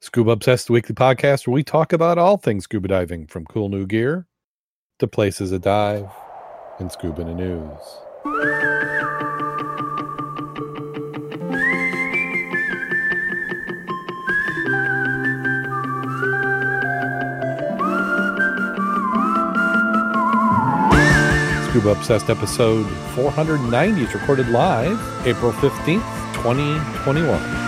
Scuba Obsessed Weekly Podcast, where we talk about all things scuba diving, from cool new gear to places to dive and scuba in the news. Scuba Obsessed episode 490 is recorded live April 15th, 2021.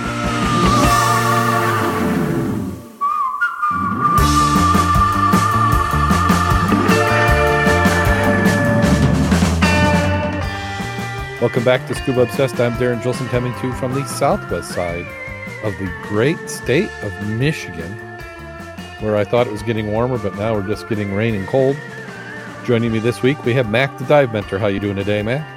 Welcome back to Scuba Obsessed. I'm Darren Jolson coming to you from the southwest side of the great state of Michigan, where I thought it was getting warmer, but now we're just getting rain and cold. Joining me this week, we have Mack the Dive Mentor. How you doing today, Mack?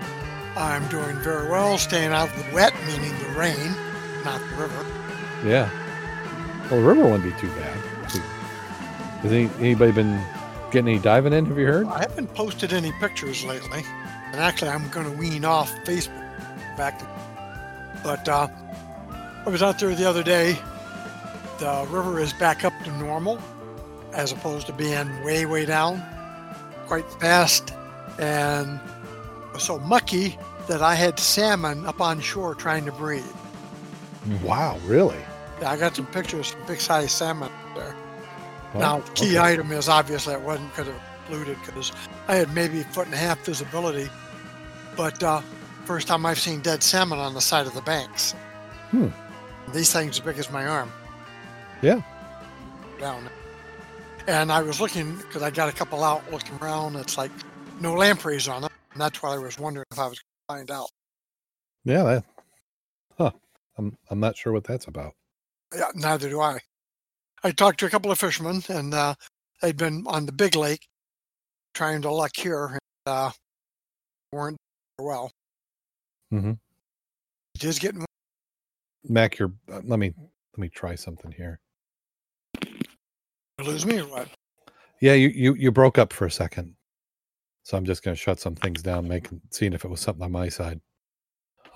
I'm doing very well, staying out of the wet, meaning the rain, not the river. Yeah. Well, the river wouldn't be too bad. Has any, anybody been getting any diving in? Have you heard? I haven't posted any pictures lately, and actually, I'm going to wean off Facebook back. But uh, I was out there the other day. The river is back up to normal, as opposed to being way, way down, quite fast, and so mucky that I had salmon up on shore trying to breathe. Wow, really? Yeah, I got some pictures of big size salmon there. Well, now, the key okay. item is obviously it wasn't could have polluted because I had maybe a foot and a half visibility. But uh, first time I've seen dead salmon on the side of the banks. Hmm. These things as big as my arm Yeah. down. And I was looking because I got a couple out looking around. It's like no lampreys on them. And that's why I was wondering if I was going to find out. Yeah. That, huh. I'm I'm not sure what that's about. Yeah, neither do I. I talked to a couple of fishermen, and uh, they'd been on the big lake trying to luck here, and uh, weren't well. Mm-hmm. It is getting. Mack, you're. Uh, let me let me try something here. Lose me or what? Yeah, you you you broke up for a second, so I'm just going to shut some things down, making seeing if it was something on my side.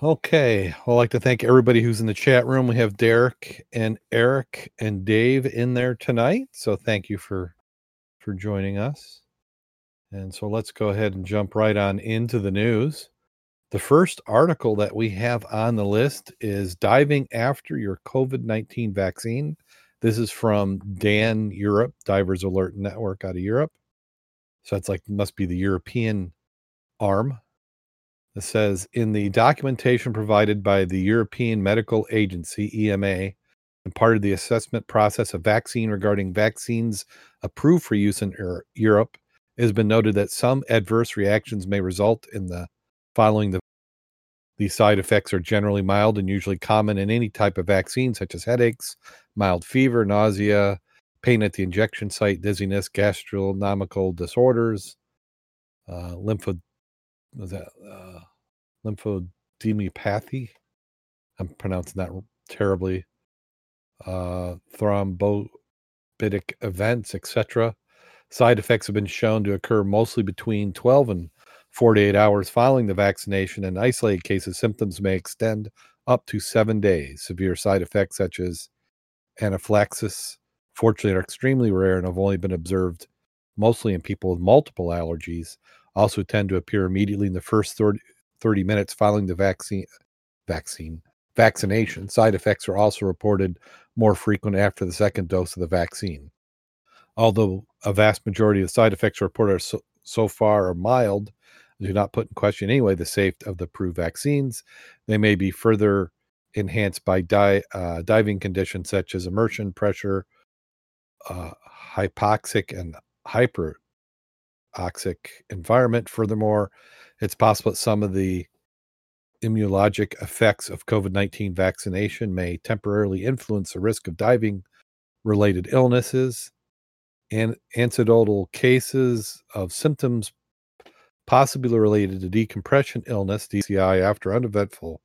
Okay, I'd like to thank everybody who's in the chat room. We have Derek and Eric and Dave in there tonight, so thank you for for joining us. And so let's go ahead and jump right on into the news. The first article that we have on the list is diving after your COVID 19 vaccine. This is from DAN Europe, Divers Alert Network out of Europe. So it's like, must be the European arm. It says in the documentation provided by the European Medical Agency, EMA, and part of the assessment process of vaccine regarding vaccines approved for use in Europe, it has been noted that some adverse reactions may result in the following the side effects are generally mild and usually common in any type of vaccine, such as headaches, mild fever, nausea, pain at the injection site, dizziness, gastronomical disorders, uh, lympho, was that uh, lymphedemopathy? I'm pronouncing that terribly. Uh, thrombotic events, etc. Side effects have been shown to occur mostly between 12 and 48 hours following the vaccination. In isolated cases, symptoms may extend up to seven days. Severe side effects such as anaphylaxis, fortunately, are extremely rare and have only been observed mostly in people with multiple allergies. Also, tend to appear immediately in the first 30, 30 minutes following the vaccine. Vaccine vaccination. Side effects are also reported more frequent after the second dose of the vaccine. Although a vast majority of the side effects reported so, so far are mild, do not put in question anyway the safety of the approved vaccines. They may be further enhanced by di- uh, diving conditions such as immersion, pressure, uh, hypoxic, and hyperoxic environment. Furthermore, it's possible that some of the immunologic effects of COVID 19 vaccination may temporarily influence the risk of diving related illnesses and anecdotal cases of symptoms possibly related to decompression illness, DCI, after uneventful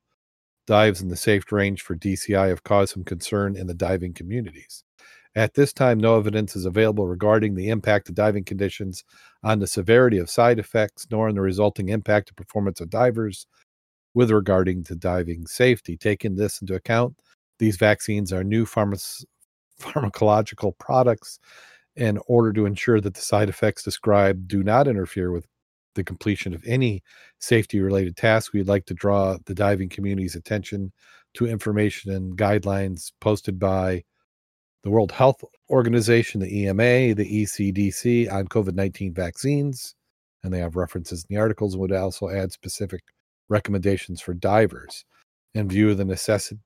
dives in the safe range for DCI have caused some concern in the diving communities. At this time, no evidence is available regarding the impact of diving conditions on the severity of side effects, nor on the resulting impact of performance of divers with regarding to diving safety. Taking this into account, these vaccines are new pharma- pharmacological products in order to ensure that the side effects described do not interfere with the completion of any safety related task. We'd like to draw the diving community's attention to information and guidelines posted by the World Health Organization, the EMA, the ECDC on COVID 19 vaccines. And they have references in the articles and would also add specific recommendations for divers in view of the necessity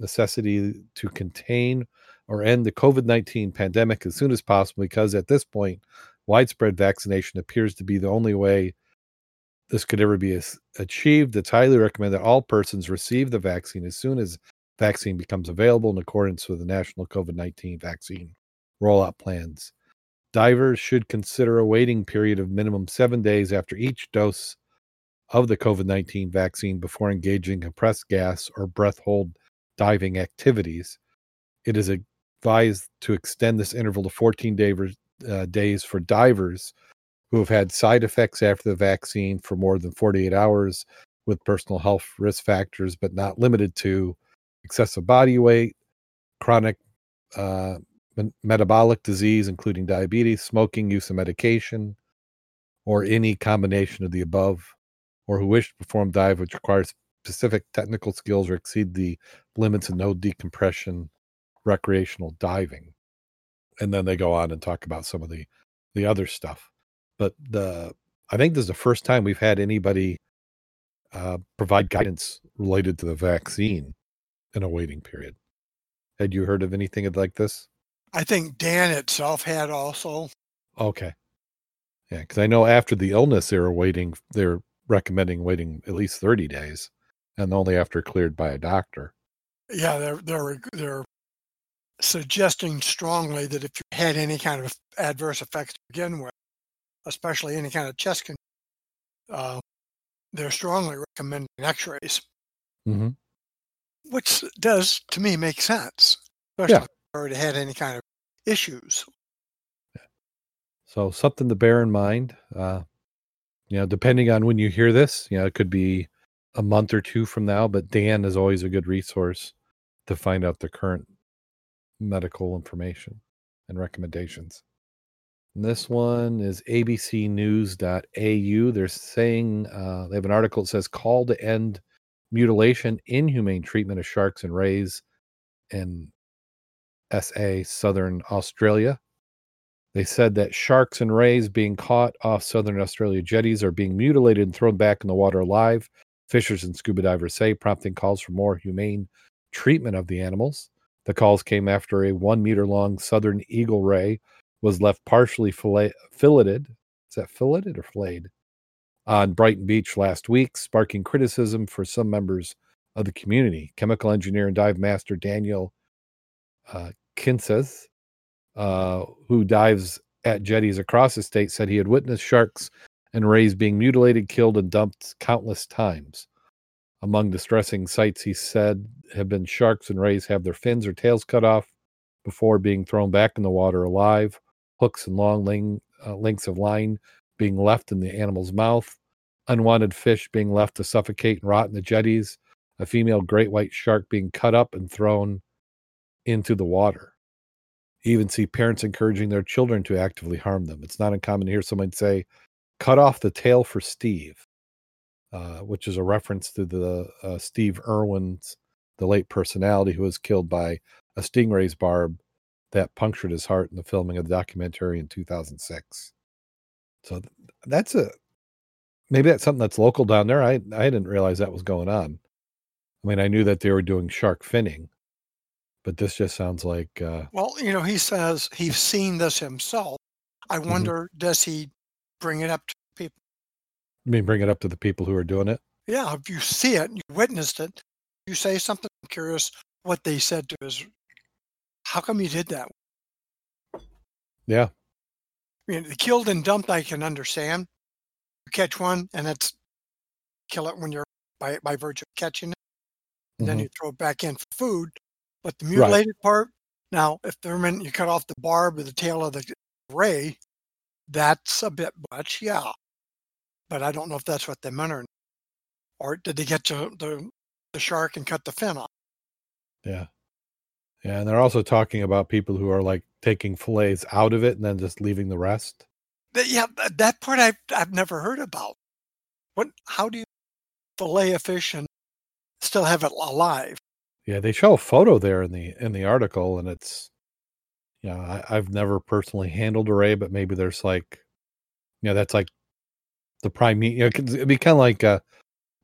necessity to contain or end the COVID 19 pandemic as soon as possible because at this point, widespread vaccination appears to be the only way this could ever be achieved. It's highly recommended that all persons receive the vaccine as soon as vaccine becomes available in accordance with the national COVID 19 vaccine rollout plans. Divers should consider a waiting period of minimum seven days after each dose of the COVID 19 vaccine before engaging compressed gas or breath hold diving activities. It is advised to extend this interval to 14 day, uh, days for divers who have had side effects after the vaccine for more than 48 hours with personal health risk factors, but not limited to excessive body weight, chronic uh, metabolic disease, including diabetes, smoking, use of medication, or any combination of the above, or who wish to perform dive which requires specific technical skills or exceed the limits of no decompression recreational diving. And then they go on and talk about some of the the other stuff. But the I think this is the first time we've had anybody uh, provide guidance related to the vaccine in a waiting period. Had you heard of anything like this? I think DAN itself had also. Okay. Yeah, because I know after the illness, they were waiting. They're recommending waiting at least thirty days, and only after cleared by a doctor. Yeah, they're they're they're suggesting strongly that if you had any kind of adverse effects to begin with, especially any kind of chest condition, uh, they're strongly recommending X-rays, mm-hmm. which does to me make sense, especially yeah. if you already had any kind of issues. So something to bear in mind. Uh, you know, depending on when you hear this, you know, it could be a month or two from now, but DAN is always a good resource to find out the current medical information and recommendations. And this one is abcnews.au. They're saying uh, they have an article that says call to end mutilation, inhumane treatment of sharks and rays in SA, Southern Australia. They said that sharks and rays being caught off Southern Australia jetties are being mutilated and thrown back in the water alive. Fishers and scuba divers say, prompting calls for more humane treatment of the animals. The calls came after a one meter long southern eagle ray was left partially fillet- filleted. Is that filleted or filleted? On Brighton Beach last week, sparking criticism for some members of the community. Chemical engineer and dive master Daniel uh, Kinses, uh, who dives at jetties across the state, said he had witnessed sharks and rays being mutilated, killed, and dumped countless times. Among distressing sights, he said, have been sharks and rays have their fins or tails cut off before being thrown back in the water alive, hooks and long ling, uh, lengths of line being left in the animal's mouth, unwanted fish being left to suffocate and rot in the jetties, a female great white shark being cut up and thrown into the water. You even see parents encouraging their children to actively harm them. It's not uncommon to hear someone say, cut off the tail for Steve. Uh, which is a reference to the uh, Steve Irwin's, the late personality who was killed by a stingray's barb that punctured his heart in the filming of the documentary in 2006. So that's a maybe that's something that's local down there. I I didn't realize that was going on. I mean, I knew that they were doing shark finning, but this just sounds like. Uh, well, you know, he says he's seen this himself. I mm-hmm. wonder, mm-hmm. does he bring it up to people? you mean bring it up to the people who are doing it? Yeah, if you see it, and you witnessed it, you say something. I'm curious what they said to us. How come you did that? Yeah. I mean, the killed and dumped, I can understand. You catch one and it's kill it when you're by, by virtue of catching it. And mm-hmm. then you throw it back in for food. But the mutilated right. part, now, if the minute you cut off the barb or the tail of the ray, that's a bit much, yeah but I don't know if that's what they meant or, or did they get to the, the shark and cut the fin off? Yeah. Yeah, and they're also talking about people who are like taking fillets out of it and then just leaving the rest. Yeah, that part I've I've never heard about. What? How do you fillet a fish and still have it alive? Yeah, they show a photo there in the in the article, and it's yeah, I, I've never personally handled a ray, but maybe there's like, you know, that's like the prime meat. You know, it'd be kind of like uh,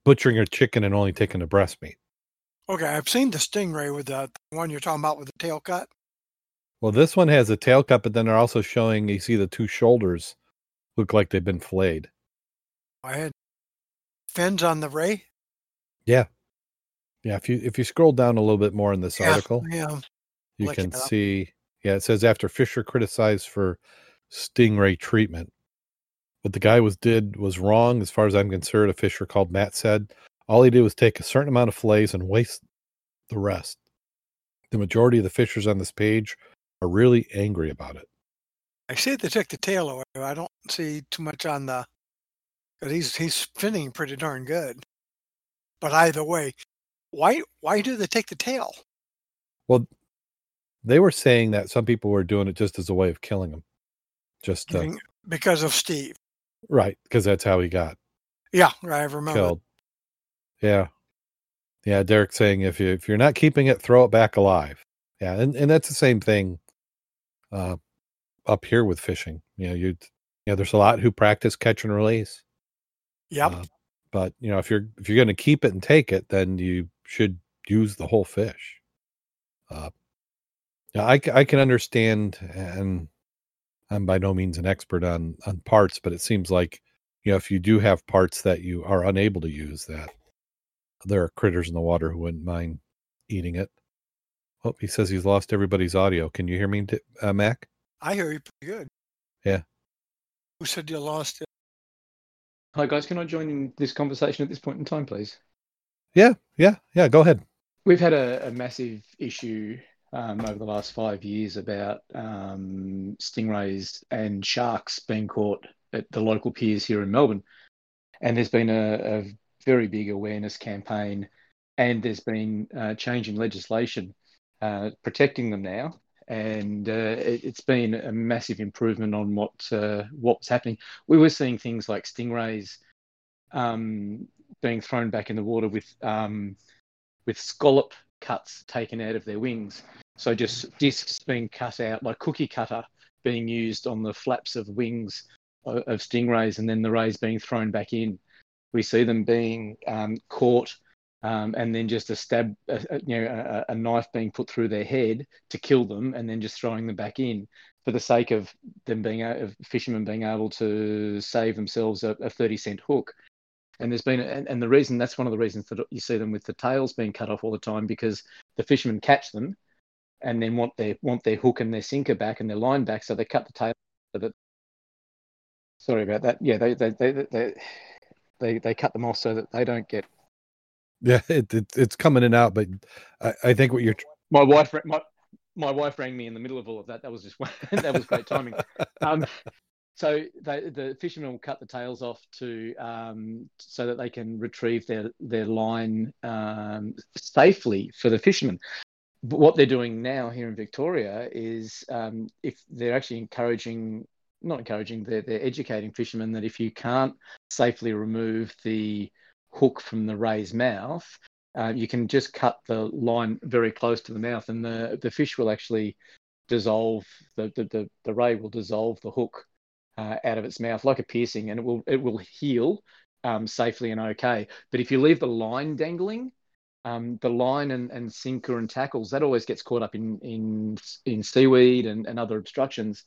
butchering a chicken and only taking the breast meat. Okay, I've seen the stingray with the, the one you're talking about with the tail cut. Well, this one has a tail cut, but then they're also showing you see the two shoulders look like they've been filleted. I had fins on the ray. Yeah, yeah. if you if you scroll down a little bit more in this Yeah, article, Yeah, um, you looking can see. Yeah, it says after Fisher criticized for stingray treatment, what the guy was did was wrong as far as I'm concerned. A Fisher called Matt said all he did was take a certain amount of fillets and waste the rest. The majority of the fishers on this page are really angry about it. I see they took the tail away. I don't see too much on the. But he's he's finning pretty darn good. But either way, why why do they take the tail? Well, they were saying that some people were doing it just as a way of killing him, just uh to, Because of Steve. Right because that's how he got Yeah, I remember. killed. Yeah, yeah. Derek saying if you if you're not keeping it, throw it back alive. Yeah, and and that's the same thing. Uh, up here with fishing, you know, you you know, there's a lot who practice catch and release. Yep. Uh, but you know, if you're if you're going to keep it and take it, then you should use the whole fish. Uh, yeah, I can understand, and I'm by no means an expert on on parts, but it seems like you know if you do have parts that you are unable to use, that there are critters in the water who wouldn't mind eating it. Oh, he says he's lost everybody's audio. Can you hear me, uh, Mack? I hear you pretty good. Yeah. Who said you lost it? Hi guys, can I join in this conversation at this point in time, please? Yeah, yeah, yeah. Go ahead. We've had a, a massive issue um, over the last five years about um, stingrays and sharks being caught at the local piers here in Melbourne. And there's been a, a very big awareness campaign, and there's been a change in legislation uh, protecting them now. And uh, it, it's been a massive improvement on what uh, what was happening. We were seeing things like stingrays um, being thrown back in the water with um, with scallop cuts taken out of their wings. So just discs being cut out, like cookie cutter being used on the flaps of wings of, stingrays, and then the rays being thrown back in. We see them being um, caught, um, and then just a stab, a, you know, a, a knife being put through their head to kill them, and then just throwing them back in for the sake of them being of fishermen being able to save themselves a, a thirty cent hook. And there's been, and, and the reason that's one of the reasons that you see them with the tails being cut off all the time because the fishermen catch them and then want their want their hook and their sinker back and their line back, so they cut the tail. So that, sorry about that. Yeah, they they they they they, they cut them off so that they don't get. Yeah, it, it it's coming in and out, but I, I think what you're My wife, my my wife rang me in the middle of all of that. That was just that was great timing. Um, so they, the fishermen will cut the tails off to um, so that they can retrieve their their line um, safely for the fishermen. But what they're doing now here in Victoria is um, if they're actually encouraging, not encouraging, they're, they're educating fishermen that if you can't safely remove the hook from the ray's mouth, uh, you can just cut the line very close to the mouth, and the the fish will actually dissolve the the the, the ray will dissolve the hook uh, out of its mouth like a piercing, and it will it will heal um, safely and okay. But if you leave the line dangling, um, the line and, and sinker and tackles that always gets caught up in in in seaweed and, and other obstructions.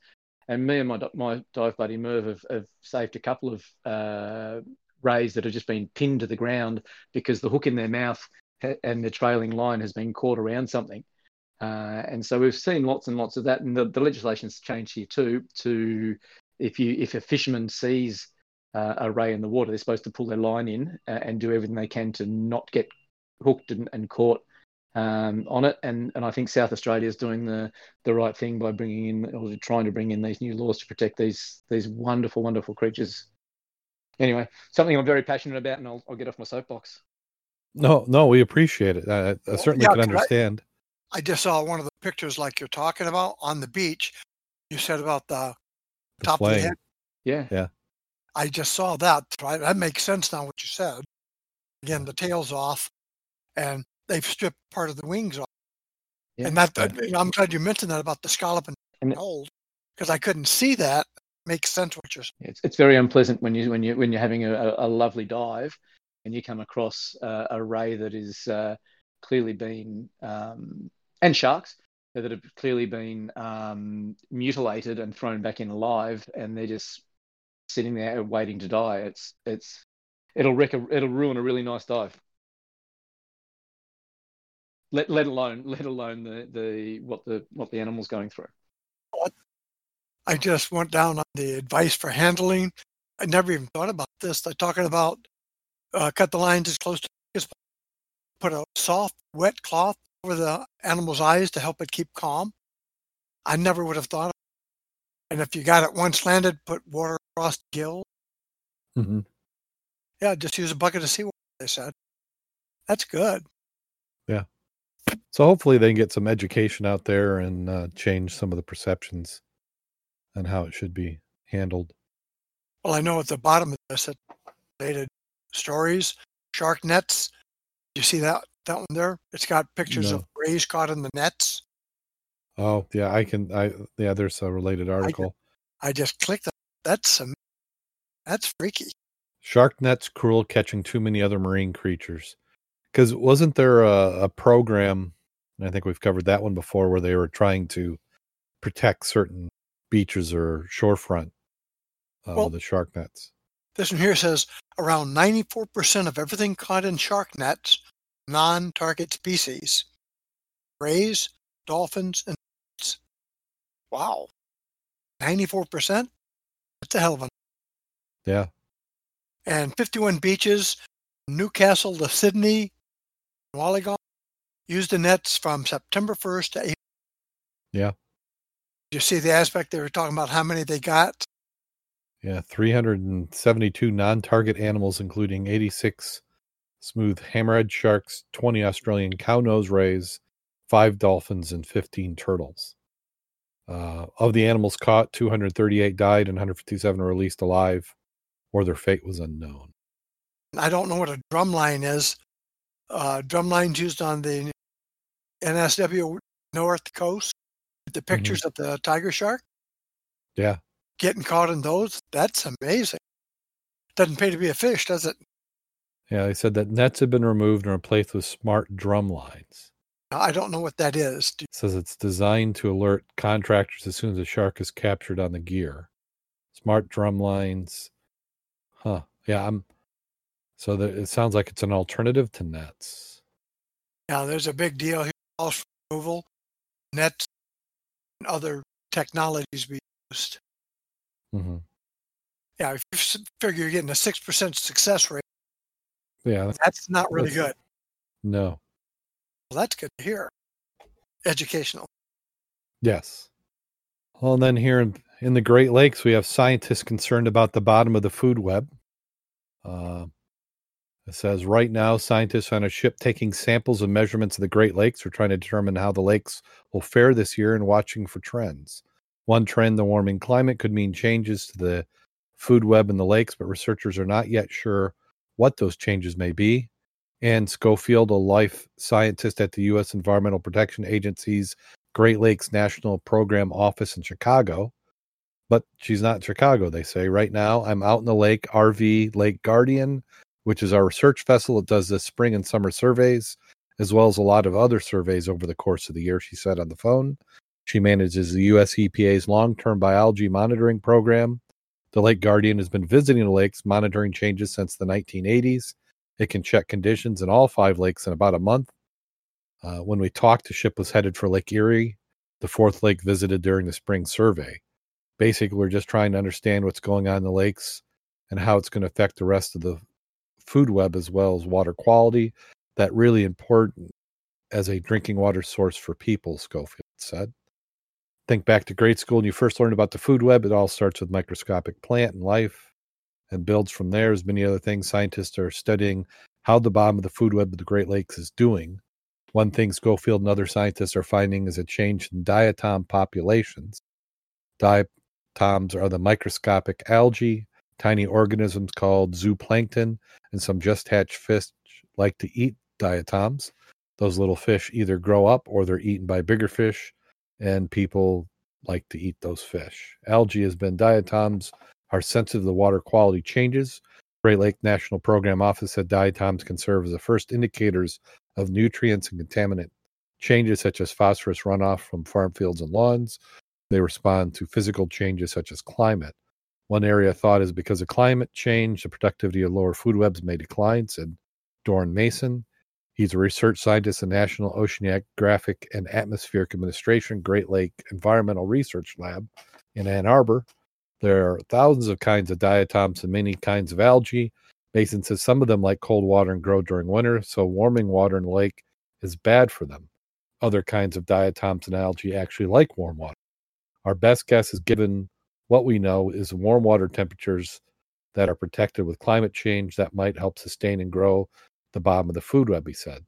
And me and my my dive buddy Merv have, have saved a couple of uh, rays that have just been pinned to the ground because the hook in their mouth and the trailing line has been caught around something. Uh, and so we've seen lots and lots of that, and the, the legislation's changed here too. To if you if a fisherman sees uh, a ray in the water, they're supposed to pull their line in uh, and do everything they can to not get hooked and, and caught um, on it. And and I think South Australia is doing the the right thing by bringing in or trying to bring in these new laws to protect these these wonderful wonderful creatures. Anyway, something I'm very passionate about, and I'll, I'll get off my soapbox. no no we appreciate it. I, I certainly yeah, can 'cause I- understand. I just saw one of the pictures like you're talking about on the beach. You said about the, The top of the head. Yeah. Yeah. I just saw that. Right, that makes sense now. What you said. Again, the tail's off, and they've stripped part of the wings off. Yeah. And that, that- I'm glad you mentioned that about the scallop and hold, because I couldn't see that. Makes sense what you're saying. It's, it's very unpleasant when you when you when you're having a, a a lovely dive and you come across uh, a ray that is uh, clearly been um, and sharks that have clearly been um, mutilated and thrown back in alive and they're just sitting there waiting to die. It's it's it'll wreck a, it'll ruin a really nice dive. Let, let alone let alone the, the what the what the animal's going through. I just went down on the advice for handling. I never even thought about this. They're talking about uh, cut the lines as close to as put a soft, wet cloth over the animal's eyes to help it keep calm. I never would have thought. Of and if you got it once landed, put water across the gill. Mhm. Yeah, just use a bucket of seawater. They said that's good. So hopefully they can get some education out there and uh, change some of the perceptions and how it should be handled. Well, I know at the bottom of this it related stories, shark nets. You see that that one there? It's got pictures of rays caught in the nets. Oh yeah, I can. I yeah, there's a related article. I just clicked that. That's some. That's freaky. Shark nets cruel catching too many other marine creatures. Because wasn't there a, a program? And I think we've covered that one before, where they were trying to protect certain beaches or shorefront uh, Well- with the shark nets. This one here says around 94% of everything caught in shark nets, non-target species, rays, dolphins, and wow, 94%. That's a hell of a. Yeah, And 51 beaches, Newcastle to Sydney, Wollongong, used the nets from September 1st to April. Yeah. You see the aspect they were talking about how many they got. yeah, 372 non-target animals, including 86 smooth hammerhead sharks, 20 Australian cow nose rays, five dolphins, and 15 turtles. Uh, of the animals caught, 238 died and 157 were released alive, or their fate was unknown. I don't know what a drumline is. Uh, drum lines used on the NSW North Coast. The mm-hmm. pictures of the tiger shark Yeah, getting caught in those. That's amazing. Doesn't pay to be a fish, does it? yeah. They said that nets have been removed and replaced with smart drum lines. I don't know what that is. It says it's designed to alert contractors as soon as a shark is captured on the gear. Smart drum lines. Huh. Yeah, I'm so that it sounds like it's an alternative to nets. Now, there's a big deal here. False removal, nets, and other technologies be used. hmm Yeah, if you figure you're getting a 6% success rate, Yeah, that's- that's not really That's- good. no. Well, that's good to hear. Educational. Yes. Well, and then here in, in the Great Lakes, we have scientists concerned about the bottom of the food web. Uh, it says right now, scientists on a ship taking samples and measurements of the Great Lakes are trying to determine how the lakes will fare this year and watching for trends. One trend, the warming climate, could mean changes to the food web in the lakes, but researchers are not yet sure what those changes may be. Ann Schofield, a life scientist at the U.S. Environmental Protection Agency's Great Lakes National Program Office in Chicago. But she's not in Chicago, they say. Right now, I'm out in the lake, RV Lake Guardian, which is our research vessel. It does the spring and summer surveys, as well as a lot of other surveys over the course of the year, she said on the phone. She manages the US EPA's long term biology monitoring program. The Lake Guardian has been visiting the lakes, monitoring changes since the 1980s. It can check conditions in all five lakes in about a month. Uh, when we talked, the ship was headed for Lake Erie, the fourth lake visited during the spring survey. Basically, we're just trying to understand what's going on in the lakes and how it's going to affect the rest of the food web as well as water quality. That really important as a drinking water source for people, Schofield said. Think back to grade school and you first learned about the food web. It all starts with microscopic plant and life and builds from there. As many other things, scientists are studying how the bottom of the food web of the Great Lakes is doing. One thing Schofield and other scientists are finding is a change in diatom populations. Diatoms are the microscopic algae, tiny organisms called zooplankton, and some just hatched fish like to eat diatoms. Those little fish either grow up or they're eaten by bigger fish, and people like to eat those fish. Algae has been diatoms are sensitive to water quality changes. Great Lake National Program Office said diatoms can serve as the first indicators of nutrients and contaminant changes such as phosphorus runoff from farm fields and lawns. They respond to physical changes such as climate. One area thought is because of climate change, the productivity of lower food webs may decline, said Doran Mason. He's a research scientist in National Oceanographic and Atmospheric Administration Great Lake Environmental Research Lab in Ann Arbor. There are thousands of kinds of diatoms and many kinds of algae. Mason says some of them like cold water and grow during winter, so warming water in the lake is bad for them. Other kinds of diatoms and algae actually like warm water. Our best guess is given what we know is warm water temperatures that are protected with climate change that might help sustain and grow the bottom of the food web, he said.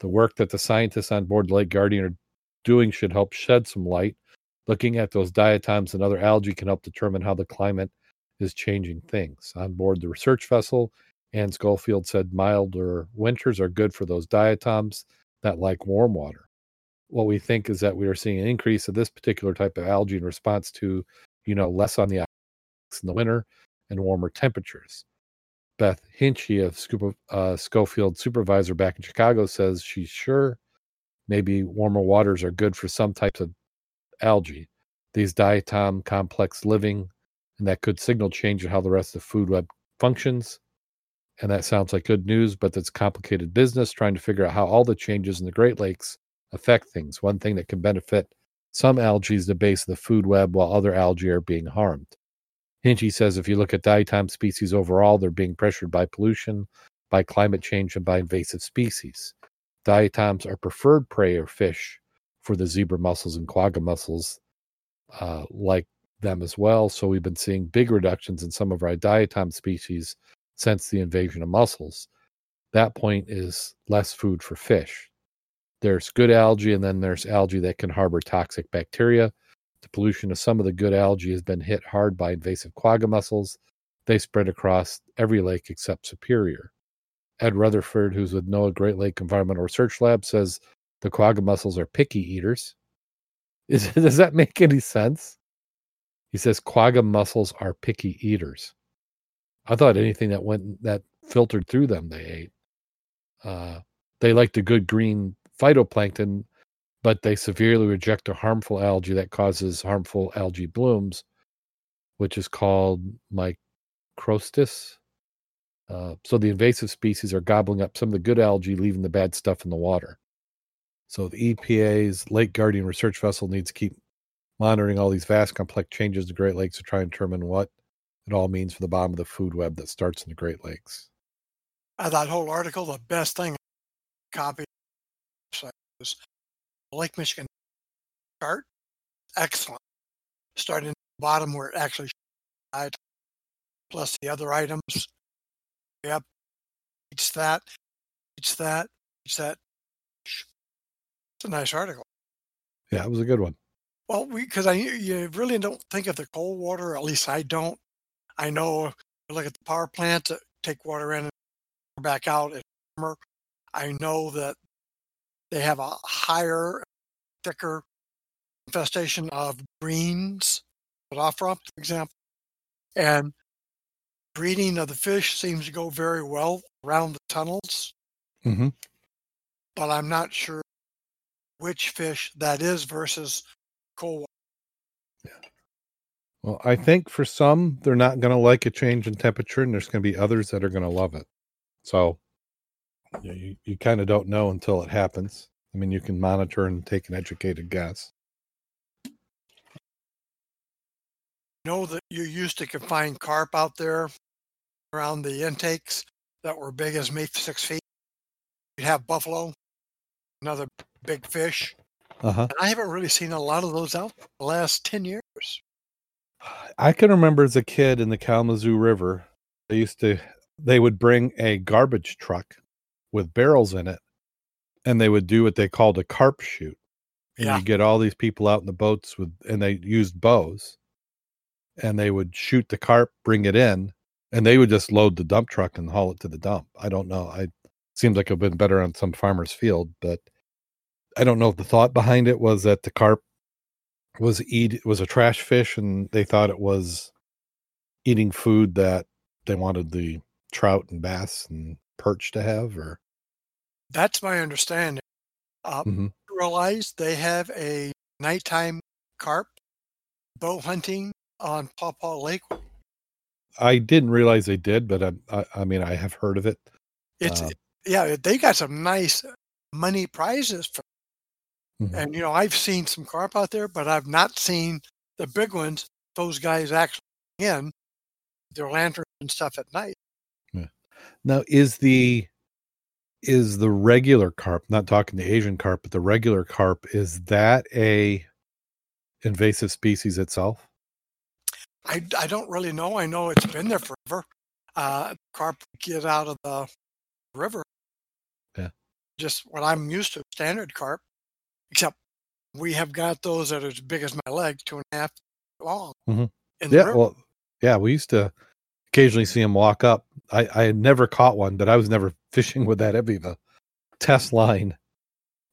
The work that the scientists on board Lake Guardian are doing should help shed some light. Looking at those diatoms and other algae can help determine how the climate is changing things. On board the research vessel, Ann Schofield said milder winters are good for those diatoms that like warm water. What we think is that we are seeing an increase of this particular type of algae in response to, you know, less on the ice in the winter and warmer temperatures. Beth Hinchey of Scoop, uh, Schofield supervisor back in Chicago says she's sure maybe warmer waters are good for some types of algae. These diatom complex living, and that could signal change in how the rest of the food web functions. And that sounds like good news, but that's complicated business trying to figure out how all the changes in the Great Lakes affect things. One thing that can benefit some algae is the base of the food web, while other algae are being harmed. Hinchey says if you look at diatom species overall, they're being pressured by pollution, by climate change, and by invasive species. Diatoms are preferred prey or fish for the zebra mussels and quagga mussels, uh, like them as well. So we've been seeing big reductions in some of our diatom species since the invasion of mussels. That point is less food for fish. There's good algae, and then there's algae that can harbor toxic bacteria. The pollution of some of the good algae has been hit hard by invasive quagga mussels. They spread across every lake except Superior. Ed Rutherford, who's with NOAA Great Lake Environmental Research Lab, says the quagga mussels are picky eaters. Is, does that make any sense? He says quagga mussels are picky eaters. I thought anything that went that filtered through them they ate. Uh, they like the good green phytoplankton, but they severely reject a harmful algae that causes harmful algae blooms, which is called Microcystis. Uh, so the invasive species are gobbling up some of the good algae, leaving the bad stuff in the water. So the EPA's Lake Guardian research vessel needs to keep monitoring all these vast, complex changes to the Great Lakes to try and determine what it all means for the bottom of the food web that starts in the Great Lakes. Uh, that whole article, the best thing copy was Lake Michigan chart. Excellent. Starting at the bottom where it actually died, plus the other items. Yep. It's that. It's that. It's that. It's a nice article. Yeah, it was a good one. Well, because I you really don't think of the cold water. At least I don't. I know. Look at the power plant take water in and back out. It's summer. I know that they have a higher, thicker infestation of greens, Cladophora, for example, and breeding of the fish seems to go very well around the tunnels. Mm-hmm. But I'm not sure which fish that is versus cold water. Yeah. Well, I think for some, they're not going to like a change in temperature, and there's going to be others that are going to love it. So you, you, you kind of don't know until it happens. I mean, you can monitor and take an educated guess. know that you used to confine carp out there around the intakes that were big as maybe six feet. You'd have buffalo, another big fish. Uh-huh. And I haven't really seen a lot of those out the last 10 years. I can remember as a kid in the Kalamazoo River, they used to, they would bring a garbage truck with barrels in it and they would do what they called a carp shoot. And Yeah. you get all these people out in the boats with, and they used bows, and they would shoot the carp, bring it in, and they would just load the dump truck and haul it to the dump. I don't know. I seems like it'd been better on some farmer's field, but I don't know if the thought behind it was that the carp was eat was a trash fish, and they thought it was eating food that they wanted the trout and bass and perch to have, or That's my understanding. Uh, Mhm. Realize they have a nighttime carp bow hunting on Paw Paw Lake. I didn't realize they did, but I, I, I mean, I have heard of it. It's Uh, yeah, they got some nice money prizes for, Mhm. and you know I've seen some carp out there, but I've not seen the big ones. Those guys actually in their lanterns and stuff at night. Yeah. Now, is the is the regular carp? Not talking the Asian carp, but the regular carp is that a invasive species itself? I, I don't really know. I know it's been there forever. Uh, carp get out of the river. Yeah. Just what I'm used to, standard carp. Except we have got those that are as big as my leg, two and a half long. Mhm. In the Yeah, river. well, yeah, we used to occasionally see them walk up. I, I had never caught one, but I was never fishing with that heavy of a test line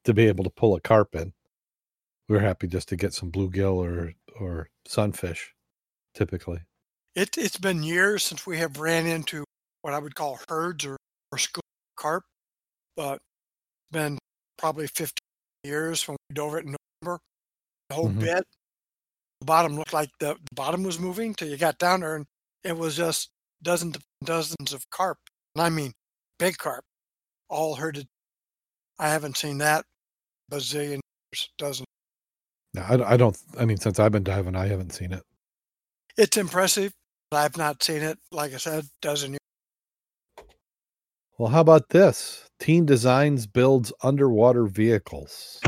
to be able to pull a carp in. We were happy just to get some bluegill or or sunfish, typically. It, it's been years since we have ran into what I would call herds or, or school carp, but it's been probably 15 years when we dove it in November. The whole Mhm. bed, the bottom looked like the, the bottom was moving till you got down there and it was just dozens of dozens of carp. And I mean big carp, all herded. I haven't seen that bazillion years, dozen. No, I, I don't. I mean, since I've been diving, I haven't seen it. It's impressive. but I've not seen it, like I said, dozen years. Well, how about this? Teen Designs builds underwater vehicles.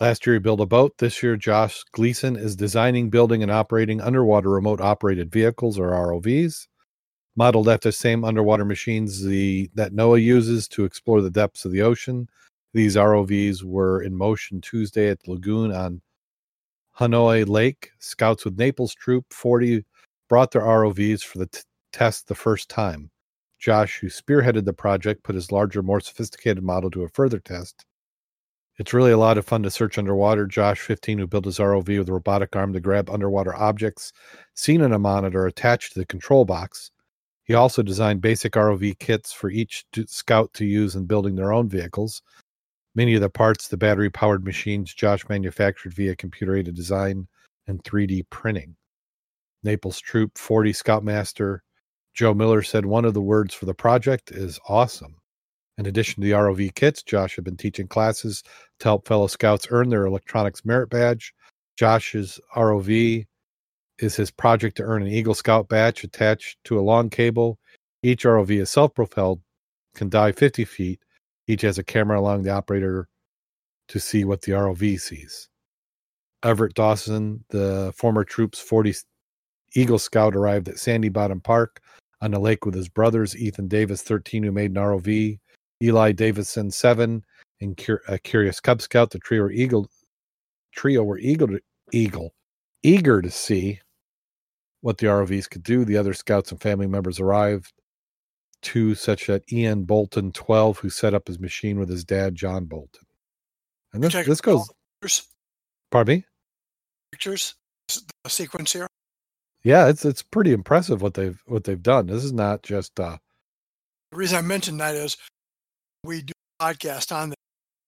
Last year, he built a boat. This year, Josh Gleason is designing, building, and operating underwater remote operated vehicles or ROVs, modeled after same underwater machines the that NOAA uses to explore the depths of the ocean. These ROVs were in motion Tuesday at the lagoon on Hanoi Lake. Scouts with Naples Troop 40 brought their ROVs for the t- test the first time. Josh, who spearheaded the project, put his larger, more sophisticated model to a further test. It's really a lot of fun to search underwater. Josh, 15, who built his ROV with a robotic arm to grab underwater objects seen in a monitor attached to the control box. He also designed basic ROV kits for each scout to use in building their own vehicles. Many of the parts, the battery powered machines, Josh manufactured via computer aided design and 3D printing. Naples Troop 40 Scoutmaster Joe Miller said one of the words for the project is awesome. In addition to the ROV kits, Josh had been teaching classes to help fellow scouts earn their electronics merit badge. Josh's ROV is his project to earn an Eagle Scout badge attached to a long cable. Each ROV is self propelled, can dive 50 feet. Each has a camera allowing the operator to see what the ROV sees. Everett Dawson, the former Troops 40 Eagle Scout, arrived at Sandy Bottom Park on the lake with his brothers, Ethan Davis, 13, who made an ROV, Eli Davison, 7, and a uh, Curious Cub Scout. The trio were eagle, trio were eagle, eagle, eager to see what the ROVs could do. The other scouts and family members arrived, two such that Ian Bolton, 12, who set up his machine with his dad, John Bolton. And this, this goes, pictures, pardon me? pictures, the sequence here. Yeah, it's it's pretty impressive what they've what they've done. This is not just uh The reason I mentioned that is we do a podcast on that.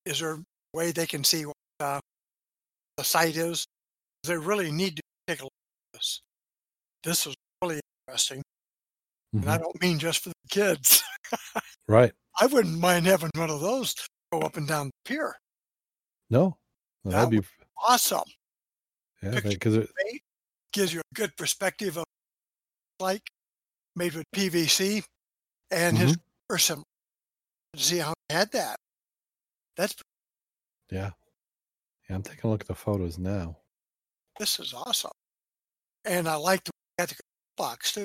Is there a way they can see what uh, the site is? They really need to take a look this. This is really interesting. And I mhm, don't mean just for the kids. right. I wouldn't mind having one of those go up and down the pier. No, no, That that'd be Awesome. yeah, because it, Gives you a good perspective of like made with PVC and his Mm-hmm. or some see how he had that. That's yeah, yeah. I'm taking a look at the photos now. this is awesome. And I like the at the box too.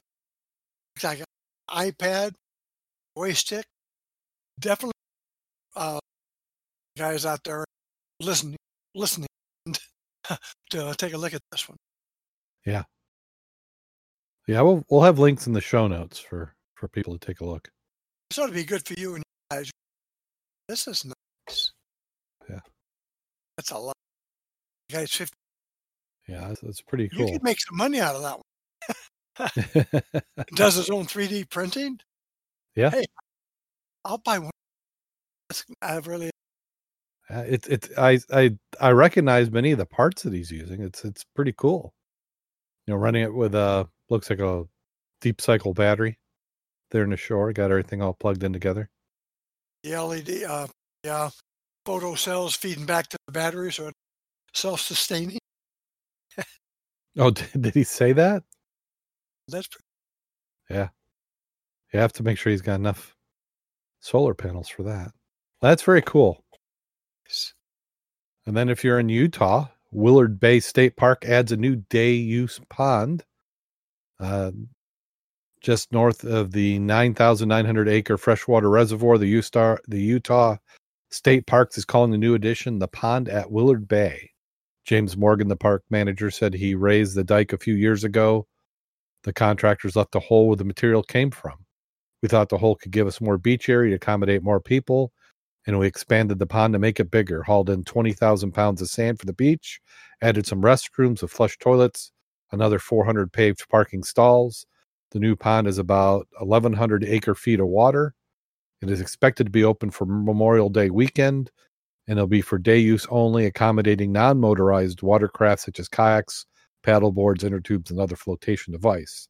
It's like an iPad, joystick, definitely uh, guys out there listening, listening to take a look at this one. Yeah, we'll we'll have links in the show notes for for people to take a look. So it'd be good for you and guys. This is nice. Yeah. That's a lot. You guys, 50. Yeah, that's, that's pretty cool. You could make some money out of that one. Does his own 3D printing? Yeah. Hey, I'll buy one. I really, Uh, it's it's I I I recognize many of the parts that he's using. It's it's pretty cool. You know, running it with a looks like a deep cycle battery there in the shore. Got everything all plugged in together. the LED, uh, yeah, photo cells feeding back to the battery, so it's self-sustaining. Oh, did, did he say that? That's pretty Yeah. You have to make sure he's got enough solar panels for that. That's very cool. And then if you're in Utah, Willard Bay State Park adds a new day use pond uh, just north of the 9,900 acre freshwater reservoir. The Utah, the Utah State Parks is calling the new addition the pond at Willard Bay. James Morgan, the park manager, said he raised the dike a few years ago. The contractors left a hole where the material came from. We thought the hole could give us more beach area to accommodate more people and we expanded the pond to make it bigger. Hauled in 20,000 pounds of sand for the beach, added some restrooms with flush toilets, another 400 paved parking stalls. The new pond is about 1,100 acre feet of water. It is expected to be open for Memorial Day weekend, and it'll be for day use only, accommodating non motorized watercraft such as kayaks, paddle boards, inner tubes, and other flotation device.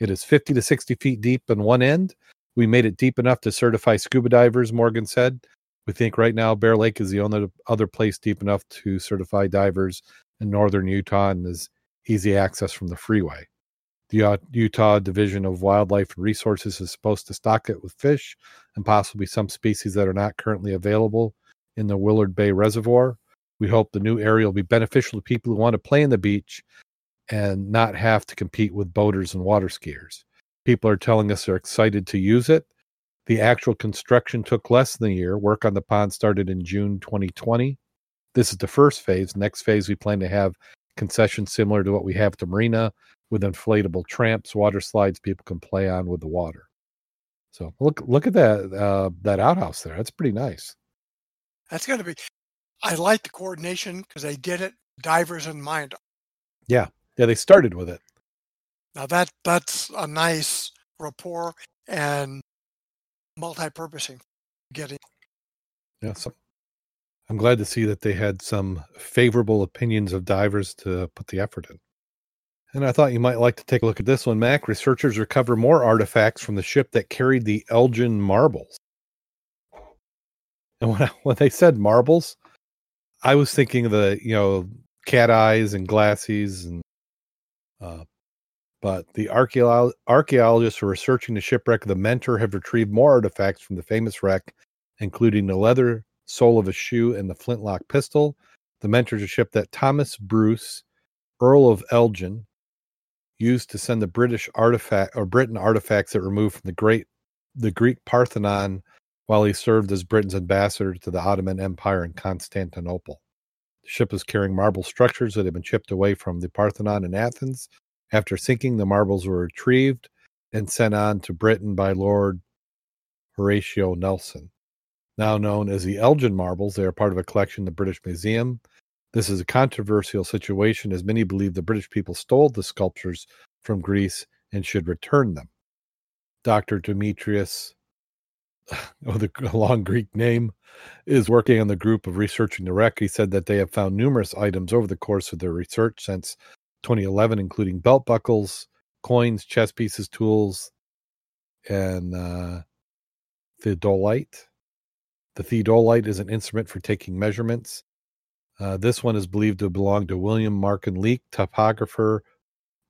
It is 50 to 60 feet deep in one end. We made it deep enough to certify scuba divers, Morgan said. We think right now Bear Lake is the only other place deep enough to certify divers in northern Utah and is easy access from the freeway. The Utah Division of Wildlife and Resources is supposed to stock it with fish and possibly some species that are not currently available in the Willard Bay Reservoir. We hope the new area will be beneficial to people who want to play in the beach and not have to compete with boaters and water skiers. People are telling us they're excited to use it. The actual construction took less than a year. Work on the pond started in June 2020. This is the first phase. Next phase, we plan to have concessions similar to what we have at the marina with inflatable tramps, water slides people can play on with the water. So look look at that uh, that outhouse there. That's pretty nice. That's going to be. I like the coordination because they did it divers in mind. Yeah, they started with it. Now that that's a nice rapport and multi-purposing. Getting Yeah, so I'm glad to see that they had some favorable opinions of divers to put the effort in. And I thought you might like to take a look at this one, Mack. Researchers recover more artifacts from the ship that carried the Elgin marbles. And when, I, when they said marbles, I was thinking of the, you know, cat eyes and glassies and uh but the archaeolo- archaeologists who are searching the shipwreck of the Mentor have retrieved more artifacts from the famous wreck, including the leather sole of a shoe and the flintlock pistol. The Mentor is a ship that Thomas Bruce, Earl of Elgin, used to send the British artifact or Britain artifacts that were removed from the great the Greek Parthenon while he served as Britain's ambassador to the Ottoman Empire in Constantinople. The ship was carrying marble structures that had been chipped away from the Parthenon in Athens. After sinking, the marbles were retrieved and sent on to Britain by Lord Horatio Nelson. Now known as the Elgin marbles, they are part of a collection in the British Museum. This is a controversial situation as many believe the British people stole the sculptures from Greece and should return them. Dr. Demetrius, with a long Greek name, is working on the group of researching the wreck. He said that they have found numerous items over the course of their research since 2011, including belt buckles, coins, chess pieces, tools, and uh, theodolite. The theodolite is an instrument for taking measurements. Uh, this one is believed to belong to William Martin Leake, topographer,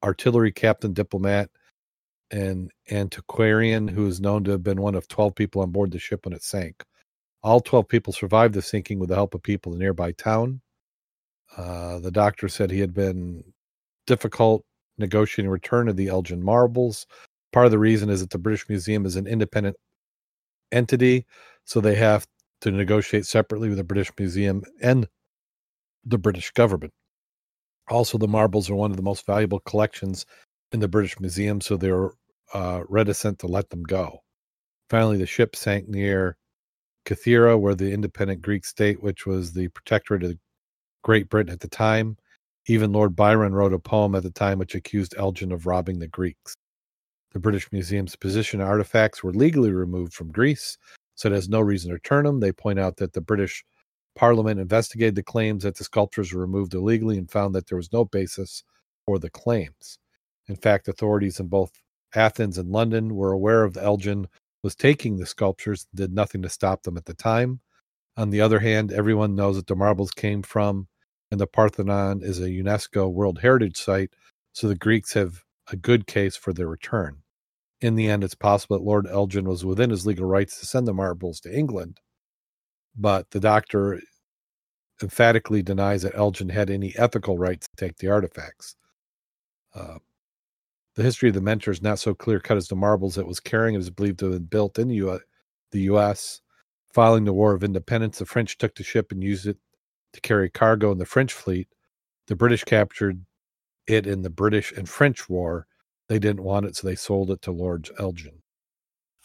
artillery captain, diplomat, and antiquarian who is known to have been one of 12 people on board the ship when it sank. All 12 people survived the sinking with the help of people in nearby town. Uh, the doctor said he had been difficult negotiating return of the Elgin marbles. Part of the reason is that the British Museum is an independent entity, so they have to negotiate separately with the British Museum and the British government. Also, the marbles are one of the most valuable collections in the British Museum, so they were uh, reticent to let them go. Finally, the ship sank near Kythera, where the independent Greek state, which was the protectorate of Great Britain at the time, even Lord Byron wrote a poem at the time which accused Elgin of robbing the Greeks. The British Museum's position artifacts were legally removed from Greece, so there's no reason to return them. They point out that the British Parliament investigated the claims that the sculptures were removed illegally and found that there was no basis for the claims. In fact, authorities in both Athens and London were aware of Elgin was taking the sculptures and did nothing to stop them at the time. On the other hand, everyone knows that the marbles came from, and the Parthenon is a UNESCO World Heritage Site, so the Greeks have a good case for their return. In the end, it's possible that Lord Elgin was within his legal rights to send the marbles to England, but the doctor emphatically denies that Elgin had any ethical rights to take the artifacts. Uh, the history of the mentor is not so clear cut as the marbles it was carrying. It is believed to have been built in the, U- the U.S. Following the War of Independence, the French took the ship and used it to carry cargo in the French fleet. The British captured it in the British and French War. They didn't want it, so they sold it to Lord Elgin.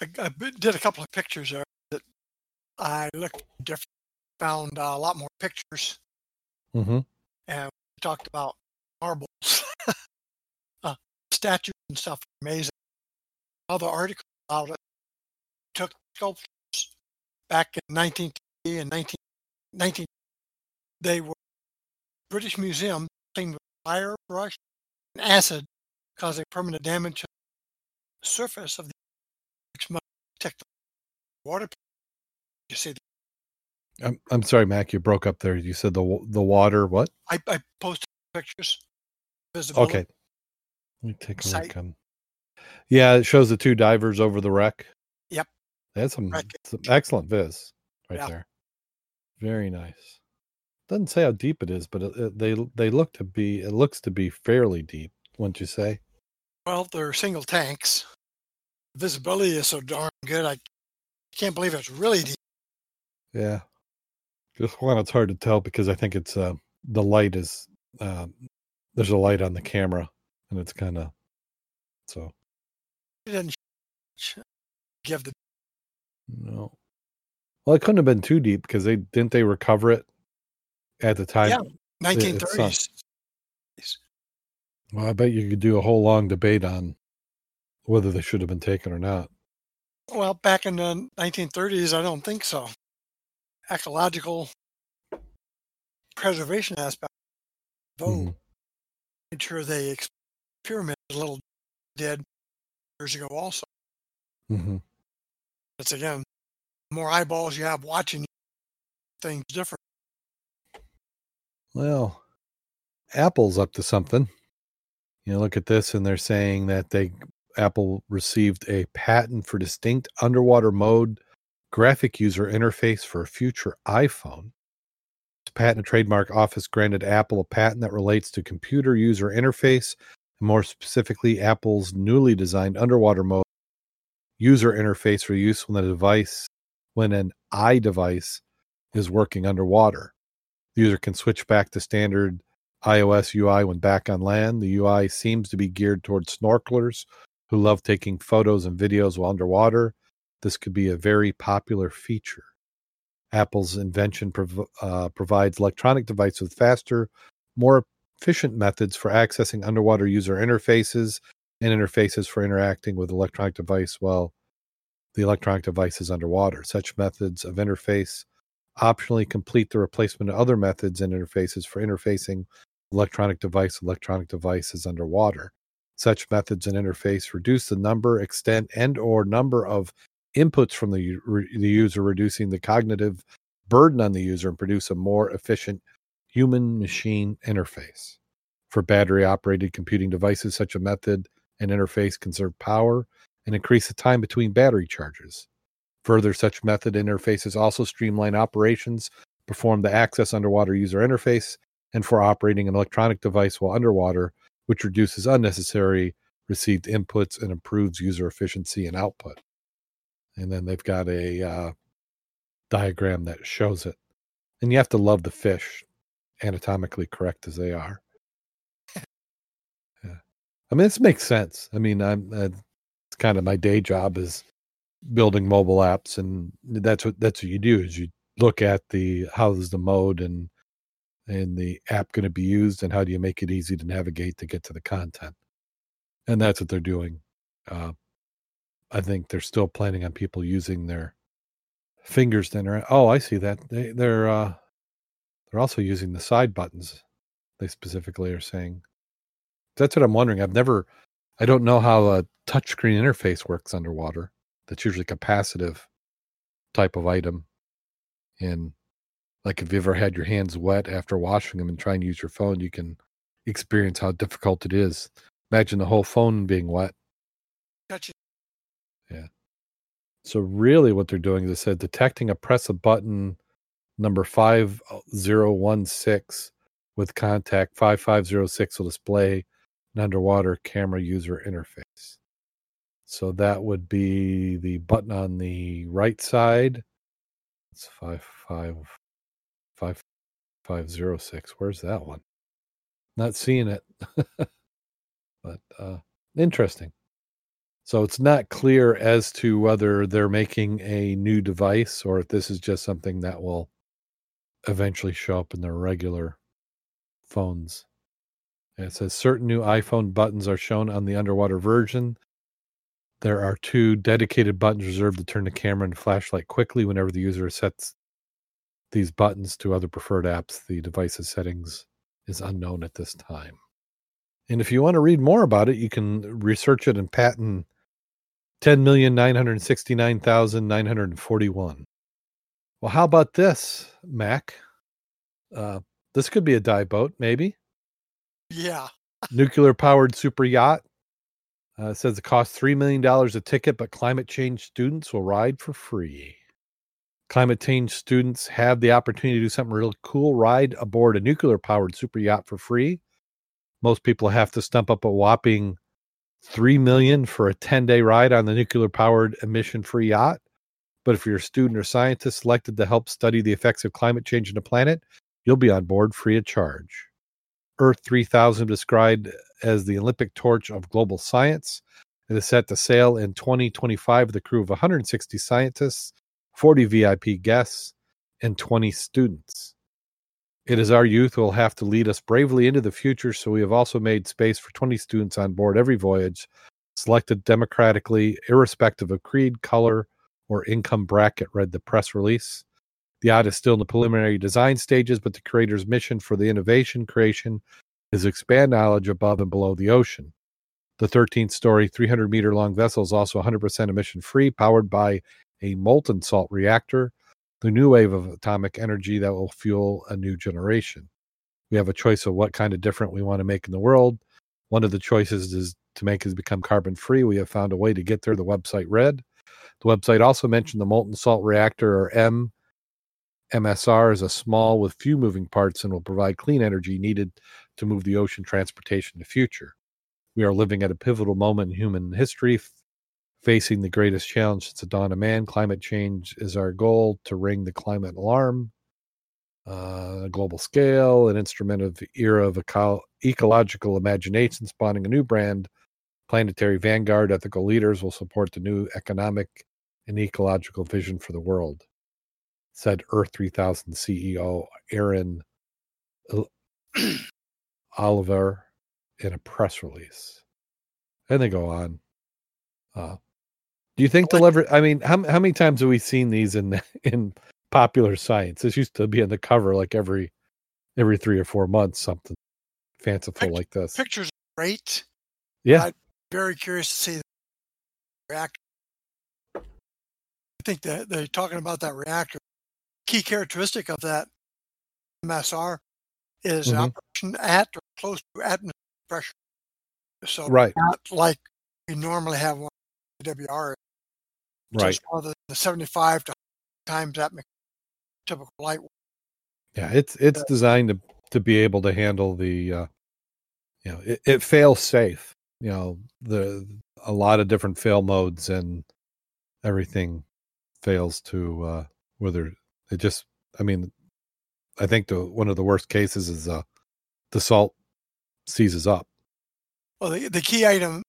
I, I did a couple of pictures there that I looked different, found uh, a lot more pictures, Mm-hmm. and we talked about marbles, statues and stuff. Amazing. Other articles about it took sculptures back in 1980 and 19, 19 they were British Museum cleaned with fire brush and acid, causing permanent damage to the surface of the which must protect the water. You see, I'm, I'm sorry, Mack, you broke up there. You said the the water. What? I, I posted pictures. Visible. Okay. Let me take a Site. look. On... Yeah, it shows the two divers over the wreck. Yep. That's some, some excellent viz right Yeah. there. Very nice. Doesn't say how deep it is, but it, it- they they look to be it looks to be fairly deep. Wouldn't you say? Well, they're single tanks. Visibility is so darn good. I can't believe it's really deep. Yeah. Just one, it's hard to tell because I think it's uh the light is uh, there's a light on the camera and it's kind of so It didn't give the no. Well, it couldn't have been too deep because they didn't they recover it at the time. Yeah. it's 1930s. Well, I bet you could do a whole long debate on whether they should have been taken or not. Well, back in the 1930s, I don't think so. Ecological preservation aspect. Though Mhm. made sure they ex- pyramid a little did years ago also. hmm It's again, more eyeballs you have watching things different. Well, Apple's up to something. You know, look at this, and they're saying that they Apple received a patent for distinct underwater mode graphic user interface for a future iPhone. The Patent and Trademark Office granted Apple a patent that relates to computer user interface, more specifically, Apple's newly designed underwater mode user interface for use when the device, when an iDevice is working underwater. The user can switch back to standard iOS UI when back on land. The UI seems to be geared towards snorkelers who love taking photos and videos while underwater. This could be a very popular feature. Apple's invention prov- uh, provides electronic devices with faster, more efficient methods for accessing underwater user interfaces and interfaces for interacting with electronic device while the electronic device is underwater. Such methods of interface optionally complete the replacement of other methods and interfaces for interfacing electronic device electronic devices underwater such methods and interface reduce the number extent and or number of inputs from the, the user reducing the cognitive burden on the user and produce a more efficient human machine interface for battery operated computing devices such a method and interface conserve power and increase the time between battery charges Further, such method interfaces also streamline operations, perform the access underwater user interface, and for operating an electronic device while underwater, which reduces unnecessary received inputs and improves user efficiency and output. And then they've got a uh, diagram that shows it. And you have to love the fish, anatomically correct as they are. Yeah. I mean, this makes sense. I mean, I'm uh, it's kind of my day job is building mobile apps, and that's what that's what you do is you look at the how's the mode and and the app going to be used, and how do you make it easy to navigate to get to the content, and that's what they're doing. Uh, I think they're still planning on people using their fingers to. Oh, I see that they they're uh, they're also using the side buttons. They specifically are saying. That's what I'm wondering. I've never, I don't know how a touchscreen interface works underwater. That's usually capacitive type of item. And like if you ever had your hands wet after washing them and trying to use your phone, you can experience how difficult it is. Imagine the whole phone being wet. Gotcha. Yeah. So really what they're doing is they said detecting a press a button number 5016 with contact 5506 will display an underwater camera user interface. So that would be the button on the right side. It's five five five six. Where's that one? Not seeing it. but uh interesting. So it's not clear as to whether they're making a new device or if this is just something that will eventually show up in their regular phones. And it says certain new iPhone buttons are shown on the underwater version. There are two dedicated buttons reserved to turn the camera and flashlight quickly whenever the user sets these buttons to other preferred apps. The device's settings is unknown at this time. And if you want to read more about it, you can research it in patent 10,969,941. Well, how about this, Mack? Uh, this could be a dive boat, maybe. Yeah. Nuclear powered super yacht. Uh, says it costs $3 million a ticket, but climate change students will ride for free. Climate change students have the opportunity to do something really cool ride aboard a nuclear powered super yacht for free. Most people have to stump up a whopping three million for a 10 day ride on the nuclear powered emission free yacht. But if you're a student or scientist selected to help study the effects of climate change on the planet, you'll be on board free of charge. Earth 3000 described as the Olympic torch of global science. It is set to sail in 2025 with a crew of 160 scientists, 40 VIP guests, and 20 students. It is our youth who will have to lead us bravely into the future, so we have also made space for 20 students on board every voyage, selected democratically, irrespective of creed, color, or income bracket, read the press release. The yacht is still in the preliminary design stages, but the creator's mission for the innovation creation is expand knowledge above and below the ocean. The 13th story, 300 meter long vessel is also 100% emission free, powered by a molten salt reactor the new wave of atomic energy that will fuel a new generation. We have a choice of what kind of different we want to make in the world. One of the choices is to make is become carbon free. We have found a way to get there. The website read. The website also mentioned the molten salt reactor or M MSR is a small with few moving parts and will provide clean energy needed to move the ocean transportation the future. We are living at a pivotal moment in human history, facing the greatest challenge since the dawn of man. Climate change is our goal to ring the climate alarm. Uh, global scale, an instrument of the era of eco- ecological imagination, spawning a new brand. Planetary vanguard ethical leaders will support the new economic and ecological vision for the world, said Earth 3000 CEO Aaron Oliver in a press release. And they go on. Uh, do you think they'll ever? I mean, how how many times have we seen these in in popular science? This used to be on the cover like every every three or four months, something fanciful Pict- like this. Pictures great. Yeah, I'm very curious to see the reactor. I think that they're talking about that reactor. Key characteristic of that MSR is Mhm. operation at or close to atmospheric pressure. So right, not like we normally have one WR, right. just more than the 75 to times that typical light. Yeah, it's it's designed to to be able to handle the, uh, you know, it, it fails safe. You know, the a lot of different fail modes and everything fails to uh, whether It just, I mean, I think the one of the worst cases is uh, the salt seizes up. Well, the, the key item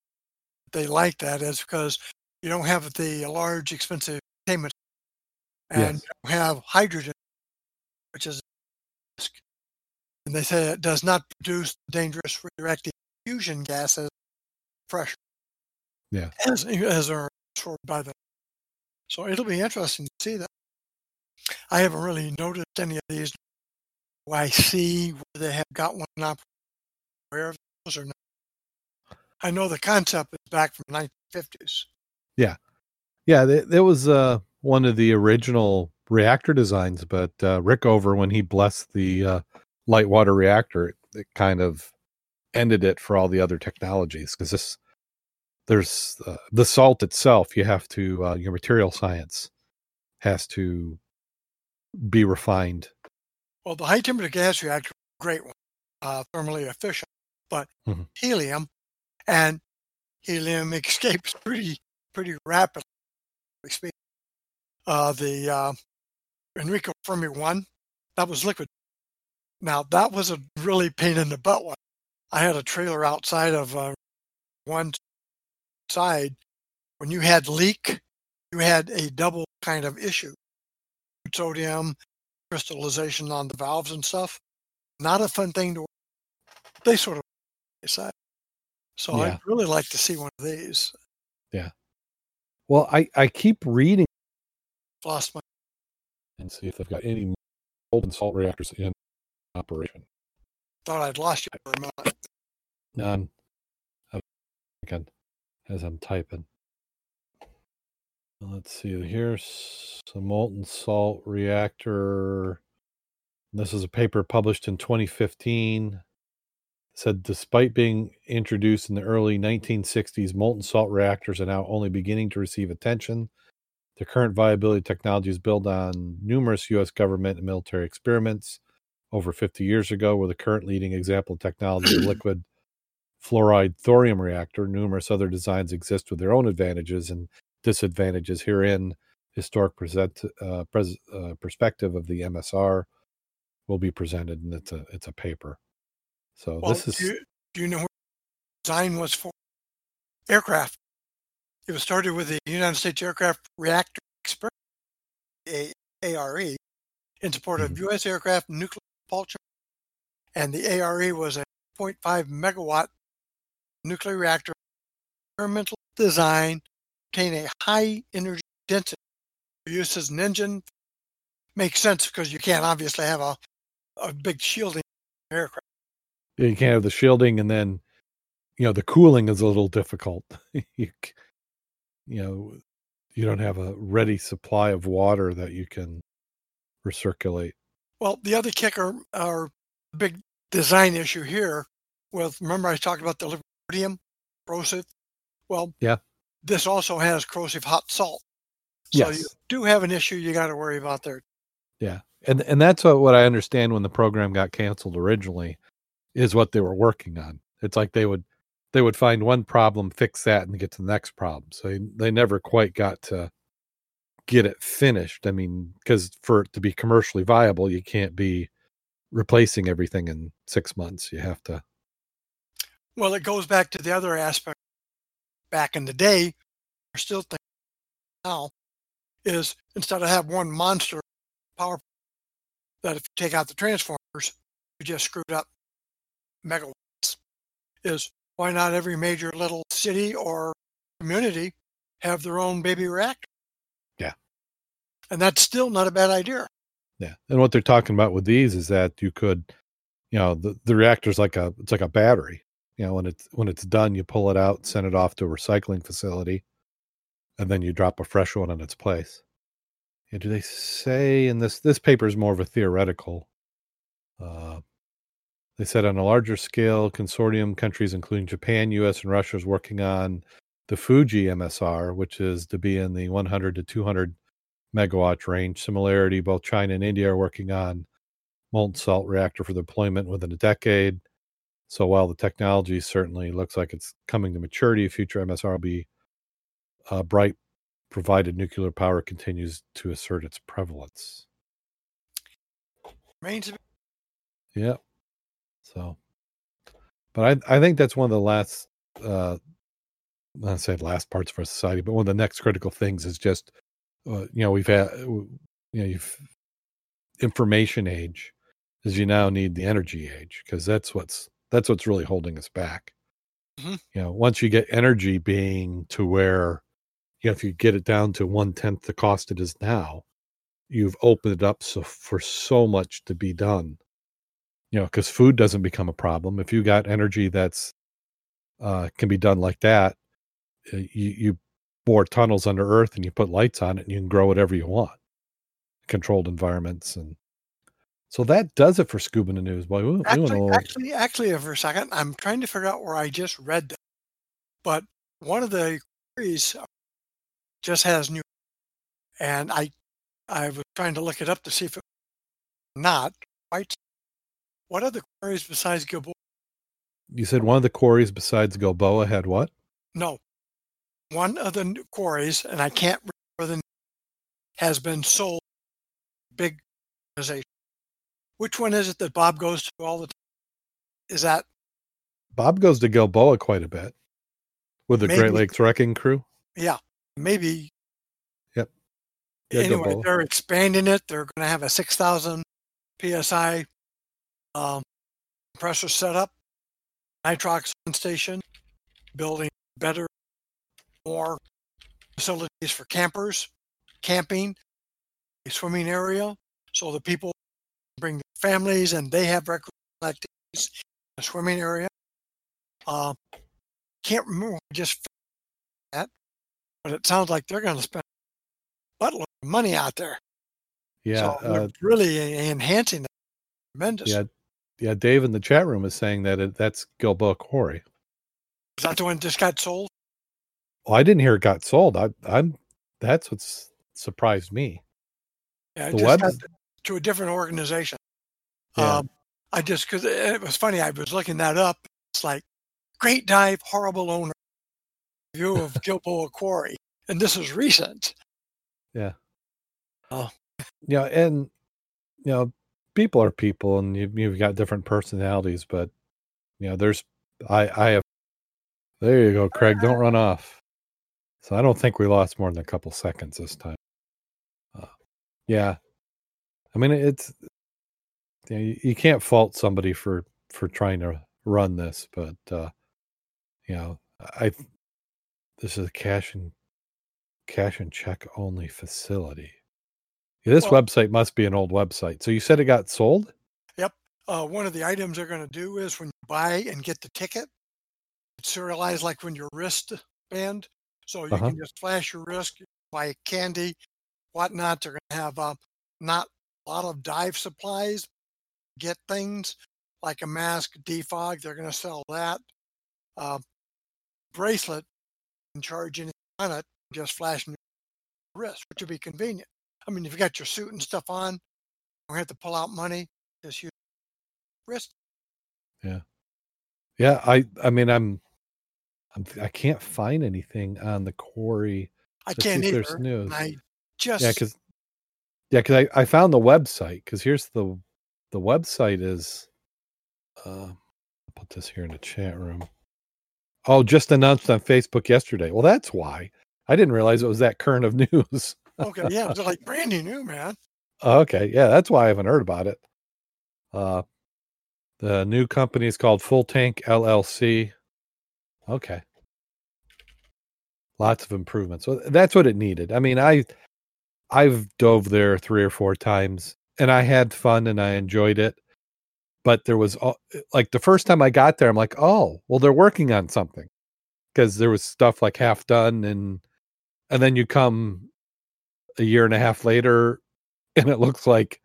they like that is because you don't have the large, expensive payment, and Yes. you don't have hydrogen, which is a risk. and they say it does not produce dangerous radioactive fusion gases pressure. Yeah. as as are absorbed by the. So it'll be interesting to see that. I haven't really noticed any of these. Do I see where they have got one up. Where those or not? I know the concept is back from the 1950s. Yeah, Yeah, that was uh, one of the original reactor designs, but uh, Rickover, when he blessed the uh, light water reactor, it, it kind of ended it for all the other technologies because this there's uh, the salt itself. You have to uh, your material science has to be refined. Well, the high temperature gas reactor, great one, uh, thermally efficient, but Mhm. helium and helium escapes pretty pretty rapidly. Uh, the uh, Enrico Fermi one, that was liquid. Now that was a really pain in the butt one. I had a trailer outside of uh, one side. When you had leak, you had a double kind of issue. Sodium crystallization on the valves and stuff. Not a fun thing to. They sort of decide. So Yeah. I'd really like to see one of these. Yeah. Well, I I keep reading Lost my. and see if they've got any molten salt reactors in operation. Thought I'd lost you for a minute. None. I'm thinking as I'm typing. Let's see. Here's a molten salt reactor. This is a paper published in 2015. It said despite being introduced in the early 1960s, molten salt reactors are now only beginning to receive attention. The current viability technology is built on numerous U.S. government and military experiments over 50 years ago, where the current leading example of technology liquid fluoride thorium reactor. Numerous other designs exist with their own advantages and disadvantages. Herein, historic present, uh, pres, uh, perspective of the MSR will be presented, and it's a it's a paper. So Well, this is do, you, do you know what the design was for? Aircraft. It was started with the United States Aircraft Reactor Experiment, A- ARE, in support of Mhm. U.S. aircraft nuclear And the ARE was a 0.5 megawatt nuclear reactor, experimental design, obtain a high energy density. Use as an engine makes sense because you can't obviously have a, a big shielding aircraft. you can't have the shielding, and then you know the cooling is a little difficult. you, you know, you don't have a ready supply of water that you can recirculate. Well, the other kicker our big design issue here with remember I talked about the lithium corrosive. Well, Yeah. this also has corrosive hot salt. So you Yes. do have an issue you got to worry about there. Yeah, and and that's what, what I understand when the program got canceled originally, is what they were working on. It's like they would they would find one problem, fix that, and get to the next problem. So they, they never quite got to get it finished. I mean, because for it to be commercially viable, you can't be replacing everything in six months. You have to. Well, it goes back to the other aspect. Back in the day, we're still thinking now is instead of have one monster power that if you take out the transformers, you just screwed up megawatts. Is why not every major little city or community have their own baby reactor? And that's still not a bad idea. Yeah, and what they're talking about with these is that you could, you know, the the reactor's like a it's like a battery. You know, when it's when it's done, you pull it out, send it off to a recycling facility, and then you drop a fresh one in its place. And do they say in this this paper is more of a theoretical? Uh, they said on a larger scale, consortium countries including Japan, U.S., and Russia is working on the Fuji MSR, which is to be in the 100 to 200 megawatt range. Similarity, both China and India are working on molten salt reactor for deployment within a decade. So while the technology certainly looks like it's coming to maturity, future MSR will be uh, bright, provided nuclear power continues to assert its prevalence. remains Yeah. So, but I I think that's one of the last uh not say last parts of our society, but one of the next critical things is just uh, you know we've had you know you've information age is you now need the energy age because that's what's that's what's really holding us back. Mhm. You know, once you get energy being to where you know if you get it down to one tenth the cost it is now, you've opened it up so for so much to be done. You know, because food doesn't become a problem if you got energy that's uh, can be done like that. uh, You you bore tunnels under earth and you put lights on it and you can grow whatever you want, controlled environments and so that does it for scuba news. Boy, we, we Actually, little- actually, actually, uh, for a second, I'm trying to figure out where I just read that. But one of the queries just has new, and I, I was trying to look it up to see if it not right. What other queries besides Gilboa? you said one of the quarries besides Gilboa had what? No, one of the new quarries, and I can't remember the name, has been sold. Big organization. Which one is it that Bob goes to all the time? Is that Bob goes to Gilboa quite a bit with the Great Maybe- Lakes Wrecking Crew. Yeah, maybe Yep. Yeah, anyway, Gilboa. they're expanding it. They're going to have a 6,000 psi um, compressor setup, nitrox station, building better, more facilities for campers, camping, a swimming area, so the people bring their families and they have recreational activities in a swimming area. Uh, can't remember just that, but it sounds like they're going to spend a buttload of money out there. Yeah, so uh, really enhancing it. Tremendous. yeah, yeah. Dave in the chat room is saying that it, that's Gilboa Quarry. Is that the one that just got sold? Well, I didn't hear it got sold. I, I'm that's what's surprised me. Yeah, The web- got to a different organization. Yeah. Um, I just because it was funny. I was looking that up. It's like great dive, horrible owner. View of Gilboa Quarry, and this is recent. Yeah, Oh. yeah, and you know, people are people, and you, you've got different personalities. But you know, there's I I have. There you go, Craig. Don't run off. So I don't think we lost more than a couple seconds this time. Uh, yeah, I mean it's you, know, you, you can't fault somebody for for trying to run this, but uh, you know, I this is a cash and cash and check only facility. Yeah, this Well- website must be an old website. So you said it got sold? Yep. Uh, one of the items they're going to do is when you buy and get the ticket, it's serialized like when your wristband. So you Uh-huh. can just flash your wrist, buy candy, whatnot. They're going to have uh, not a lot of dive supplies, get things like a mask, defog. They're going to sell that. Uh, bracelet and charge anything on it, just flashing your wrist, which would be convenient. I mean, if you got your suit and stuff on, you don't have to pull out money. Just use wrist. Yeah, yeah, I I mean I'm I'm I can't find anything on the quarry. I can't if there's news. I just Yeah, because yeah, because I, I found the website. Because here's the the website is. Uh, I'll put this here in the chat room. Oh, just announced on Facebook yesterday. Well, that's why I didn't realize it was that current of news. okay. Yeah, it's like brand new, man. okay, yeah, that's why I haven't heard about it. Uh, the new company is called Full Tank LLC. Okay, lots of improvements. So that's what it needed. I mean, I I've dove there three or four times, and I had fun and I enjoyed it. But there was like the first time I got there, I'm like, oh, well, they're working on something because there was stuff like half done, and and then you come a year and a half later, and it looks like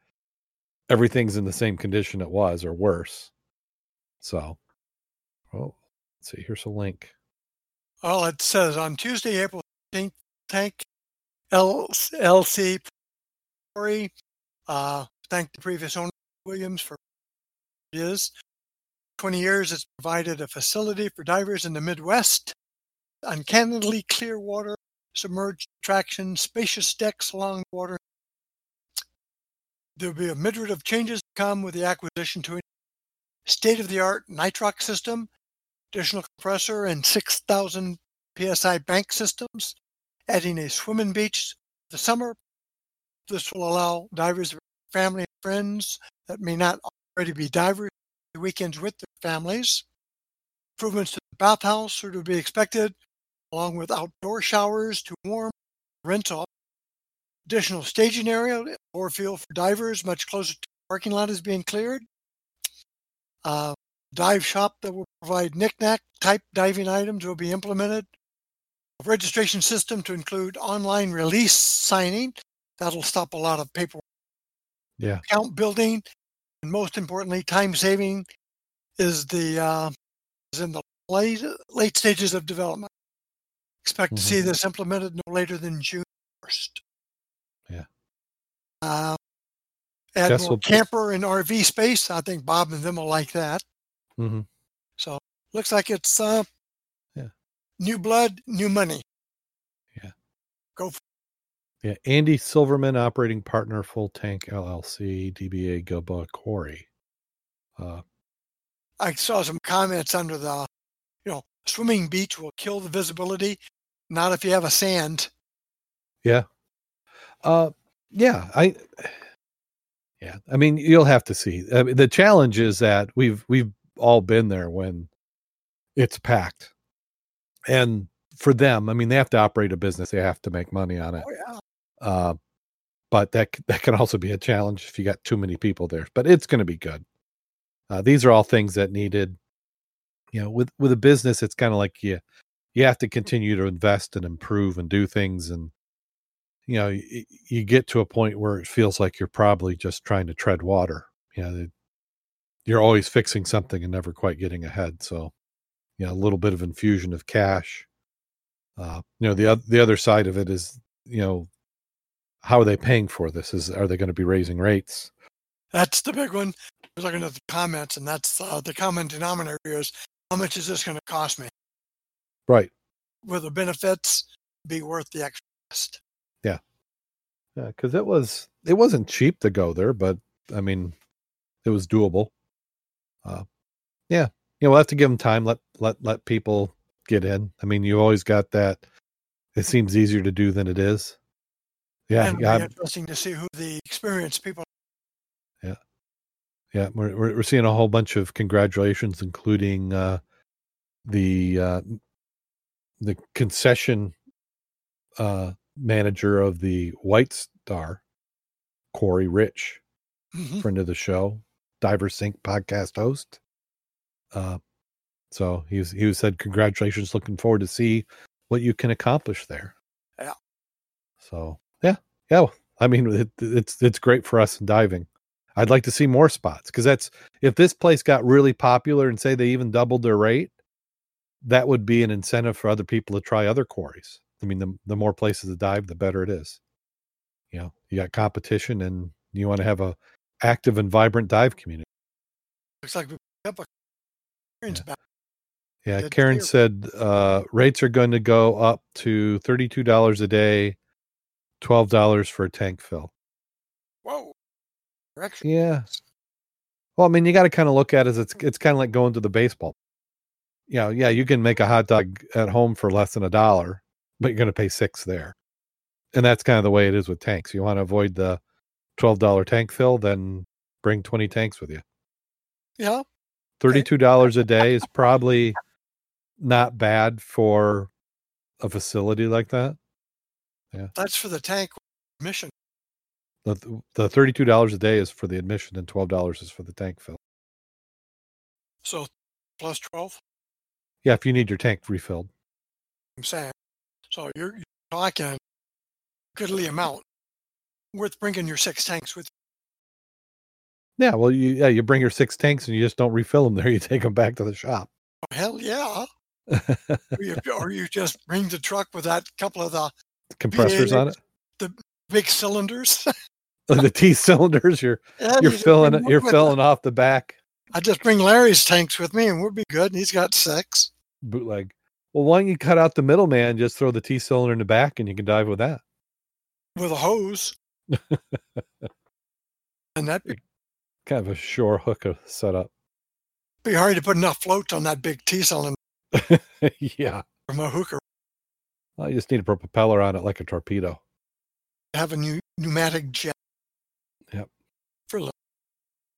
everything's in the same condition it was or worse. So, let's see. Here's a link. Well, it says on Tuesday, April 15th, Tank LC Quarry, uh, thank the previous owner, Williams, for it is. 20 years, it's provided a facility for divers in the Midwest, uncannily clear water, submerged attraction, spacious decks along the water. There'll be a myriad of changes to come with the acquisition to a state-of-the-art nitrox system, additional compressor, and 6,000 psi bank systems, adding a swimming beach the summer. This will allow divers, family, and friends that may not already be divers the weekends with their families. Improvements to the bathhouse are to be expected, along with outdoor showers to warm rental. Additional staging area or field for divers much closer to the parking lot is being cleared. Uh, dive shop that will provide knickknack type diving items will be implemented. A registration system to include online release signing. That'll stop a lot of paperwork. Yeah. Account building, and most importantly, time saving is the uh, is in the late late stages of development. Expect to see this implemented no later than June first. Yeah. Uh, add more camper and RV space. I think Bob and them will like that. Hmm So looks like it's uh, Yeah. new blood, new money. Yeah. Go for Yeah. Andy Silverman, operating partner, Full Tank LLC, DBA Gilboa Quarry. Uh, I saw some comments under the, you know, swimming beach will kill the visibility. Not if you have a sand. yeah. Uh, yeah. I. Yeah. I mean, you'll have to see. I mean, the challenge is that we've we've all been there when it's packed, and for them, I mean, they have to operate a business. They have to make money on it. Oh yeah. Uh, but that that can also be a challenge if you got too many people there. But it's going to be good. Uh, these are all things that needed. You know, with with a business, it's kind of like you you have to continue to invest and improve and do things, and you know, you, you get to a point where it feels like you're probably just trying to tread water. You know, you're always fixing something and never quite getting ahead. So, you know, a little bit of infusion of cash. Uh, you know, the the other side of it is, you know, how are they paying for this? Is are they going to be raising rates? That's the big one. I was looking at the comments, and that's uh, the common denominator is how much is this going to cost me? Right. Will the benefits be worth the extra cost? Yeah. Yeah, because it was it wasn't cheap to go there, but I mean, it was doable. Uh, yeah, you know, we'll have to give them time. Let let let people get in. I mean, you always got that. It seems easier to do than it is. Yeah, and yeah, it'll be interesting to see who the experienced people. yeah. We're we're, we're seeing a whole bunch of congratulations, including uh, the uh, the concession uh, manager of the White Star, Corey Rich. Mhm. friend of the show, Diver Sync podcast host. Uh, so he was, he was said, "Congratulations! Looking forward to see what you can accomplish there." Yeah. So yeah, yeah. well, I mean, it, it's it's great for us in diving. I'd like to see more spots because that's if this place got really popular and say they even doubled their rate, that would be an incentive for other people to try other quarries. I mean, the the more places to dive, the better it is. You know, you got competition, and you want to have a active and vibrant dive community. Looks like we picked up a experience back. Yeah, Good Karen said uh, rates are going to go up to thirty-two dollars a day, twelve dollars for a tank fill. Whoa. Direction. Yeah. Well, I mean, you got to kind of look at it as it's it's kind of like going to the baseball. You know, yeah, you can make a hot dog at home for less than a dollar, but you're going to pay six there, and that's kind of the way it is with tanks. You want to avoid the twelve dollar tank fill, then bring twenty tanks with you. Yeah. Thirty-two dollars a day is probably not bad for a facility like that. Yeah. That's for the tank mission. The the thirty-two dollars a day is for the admission, and twelve dollars is for the tank fill. So plus 12, Yeah, if you need your tank refilled. I'm saying. So you're, you're talking goodly amount. Worth bringing your six tanks with Yeah, well, you yeah you bring your six tanks and you just don't refill them there. You take them back to the shop. you. Hell yeah. Or you, or you just bring the truck with that couple of the Compressors on it, the big cylinders. Oh, the T cylinders. You're Yeah, you're you filling. You're filling off the back I just bring Larry's tanks with me and we'll be good. And he's got six. bootleg. Well, why don't you cut out the middleman? Just throw the T cylinder in the back, and you can dive with that. with a hose. And that'd be, Kind of a shore hooker setup. be hard to put enough floats on that big T cell yeah. from a hooker. Well, you just need to put a propeller on it like a torpedo. Have a new pneumatic jet. Yep. For li-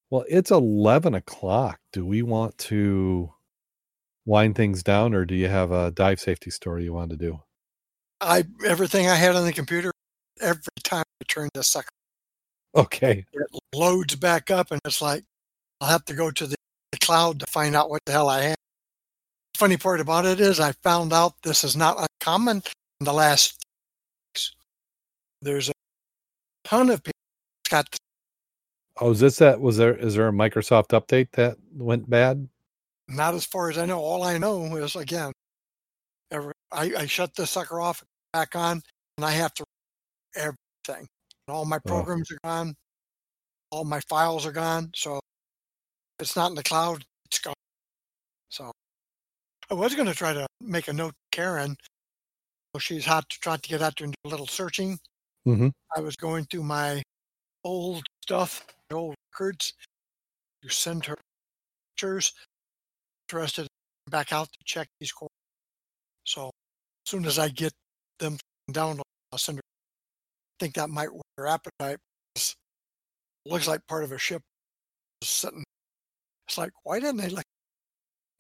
Well, it's 11 o'clock. Do we want to wind things down or do you have a dive safety story you want to do? I everything I had on the computer, every time I turn this sucker, Okay. it loads back up, and it's like I'll have to go to the, the cloud to find out what the hell I have. Funny part about it is I found out this is not uncommon in the last. weeks. There's a ton of people got Oh, is this that? Was there, is there a Microsoft update that went bad? Not as far as I know. All I know is again, every, I, I shut the sucker off, back on, and I have to everything. All my programs are gone. All my files are gone. So it's not in the cloud. It's gone. So I was going to try to make a note, to Karen. She's hot to try to get out there and do a little searching. Mhm. I was going through my old stuff, my old records, to send her pictures interested back out to check these courses. So as soon as I get them down, I'll send her. I think that might work her appetite. It looks like part of a ship is sitting. It's like, why didn't they like?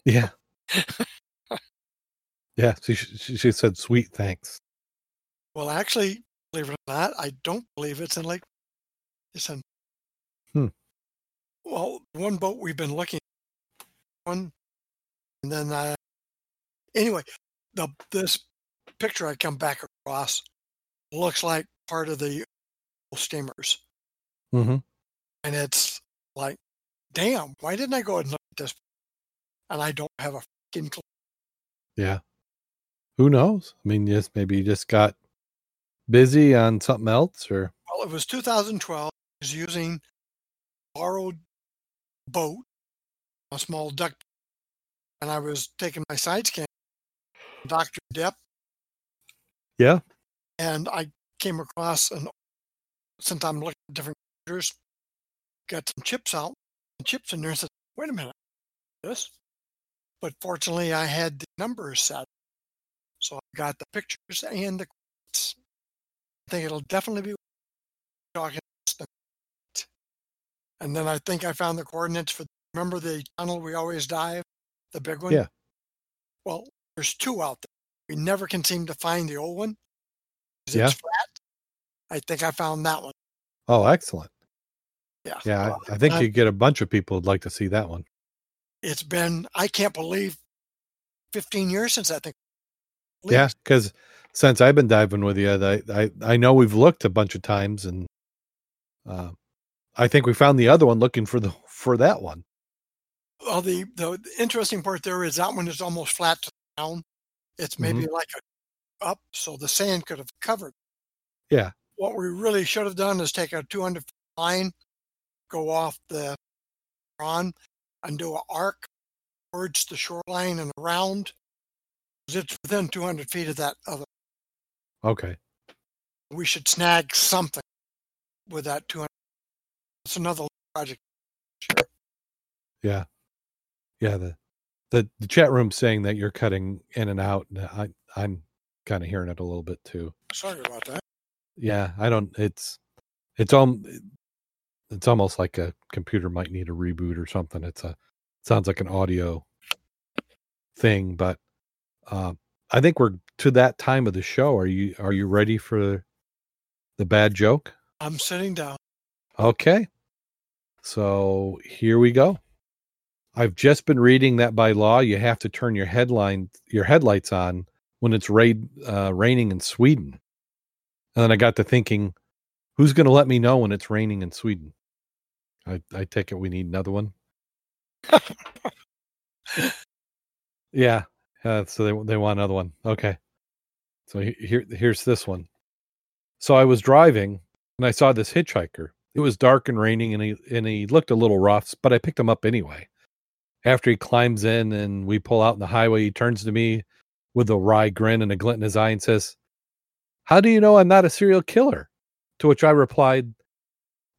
Yeah. yeah. She, she, she said, sweet thanks. Well, actually, believe it or not, I don't believe it's in Lake. It's in. Hmm. Well, one boat we've been looking one, and then uh, anyway, the this picture I come back across looks like part of the steamers, hmm and it's like, damn, why didn't I go and look at this? And I don't have a fucking clue. Yeah. Who knows? I mean, yes, maybe you just got busy on something else or, Well, it was 2012. I was using borrowed boat, a small duck, and I was taking my side scan, Dr. Depth, yeah. and I came across an since I'm looking at different computers, got some chips out, and chips in there. and said, "Wait a minute, this." But fortunately, I had the numbers set, so I got the pictures and the. coordinates. I think it'll definitely be talking. And then I think I found the coordinates for. Remember the tunnel we always dive, the big one. Yeah. Well, there's two out there. We never can seem to find the old one. Yeah. It's flat. I think I found that one. Oh, excellent. Yeah. Yeah. Well, I, I think I- you get a bunch of people who'd like to see that one. it's been I can't believe 15 years since I think. Yeah. Because since I've been diving with you, I, I, I know we've looked a bunch of times and uh, I think we found the other one looking for the, for that one. Well, the, the the interesting part there is that one is almost flat to the ground. It's maybe Mm-hmm. like a up, so the sand could have covered. Yeah. What we really should have done is take a 200 foot line, go off the on, and do an arc towards the shoreline and around. It's within 200 feet of that other. Okay. We should snag something with that 200. It's another project. Sure. Yeah. Yeah. The, the, the chat room saying that you're cutting in and out. I, I'm kind of hearing it a little bit too. Sorry about that. Yeah. I don't, it's, it's, um, it's almost like a computer might need a reboot or something. It's a, sounds like an audio thing, but, uh, I think we're to that time of the show. Are you, are you ready for the bad joke? I'm sitting down. Okay. So here we go. I've just been reading that by law you have to turn your headline your headlights on when it's raid, uh, raining in Sweden. And then I got to thinking, who's going to let me know when it's raining in Sweden? I, I take it we need another one. yeah. Uh, so they they want another one. Okay. So here here's this one. So I was driving and I saw this hitchhiker. It was dark and raining, and he and he looked a little rough, but I picked him up anyway. After he climbs in and we pull out in the highway, he turns to me with a wry grin and a glint in his eye and says, "How do you know I'm not a serial killer?" To which I replied,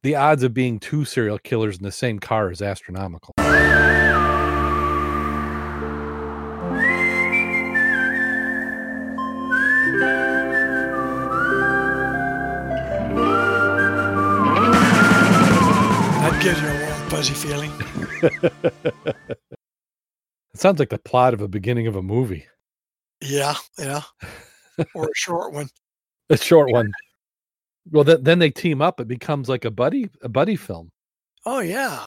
the odds of being two serial killers in the same car is astronomical. That gives you a warm, fuzzy feeling. it sounds like the plot of a beginning of a movie. Yeah, yeah. or a short one. A short one. Well, th- then they team up. It becomes like a buddy, a buddy film. Oh yeah.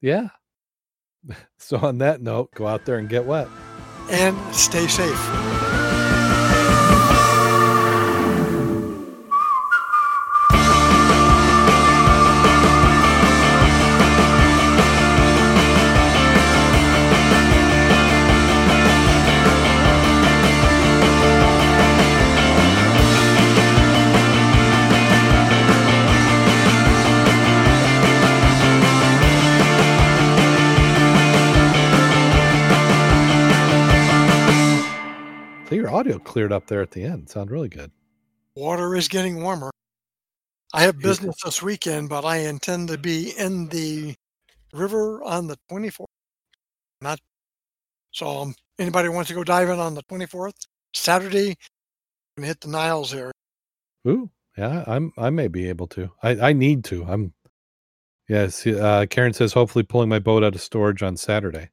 Yeah. So on that note, go out there and get wet. And stay safe. So your audio cleared up there at the end. Sound really good. Water is getting warmer. I have business this weekend, but I intend to be in the river on the 24th. Not so. Um, anybody wants to go diving on the 24th, Saturday, and hit the Niles area. Ooh, yeah, I'm. I may be able to. I. I need to. I'm. Yes. Uh, Karen says hopefully pulling my boat out of storage on Saturday.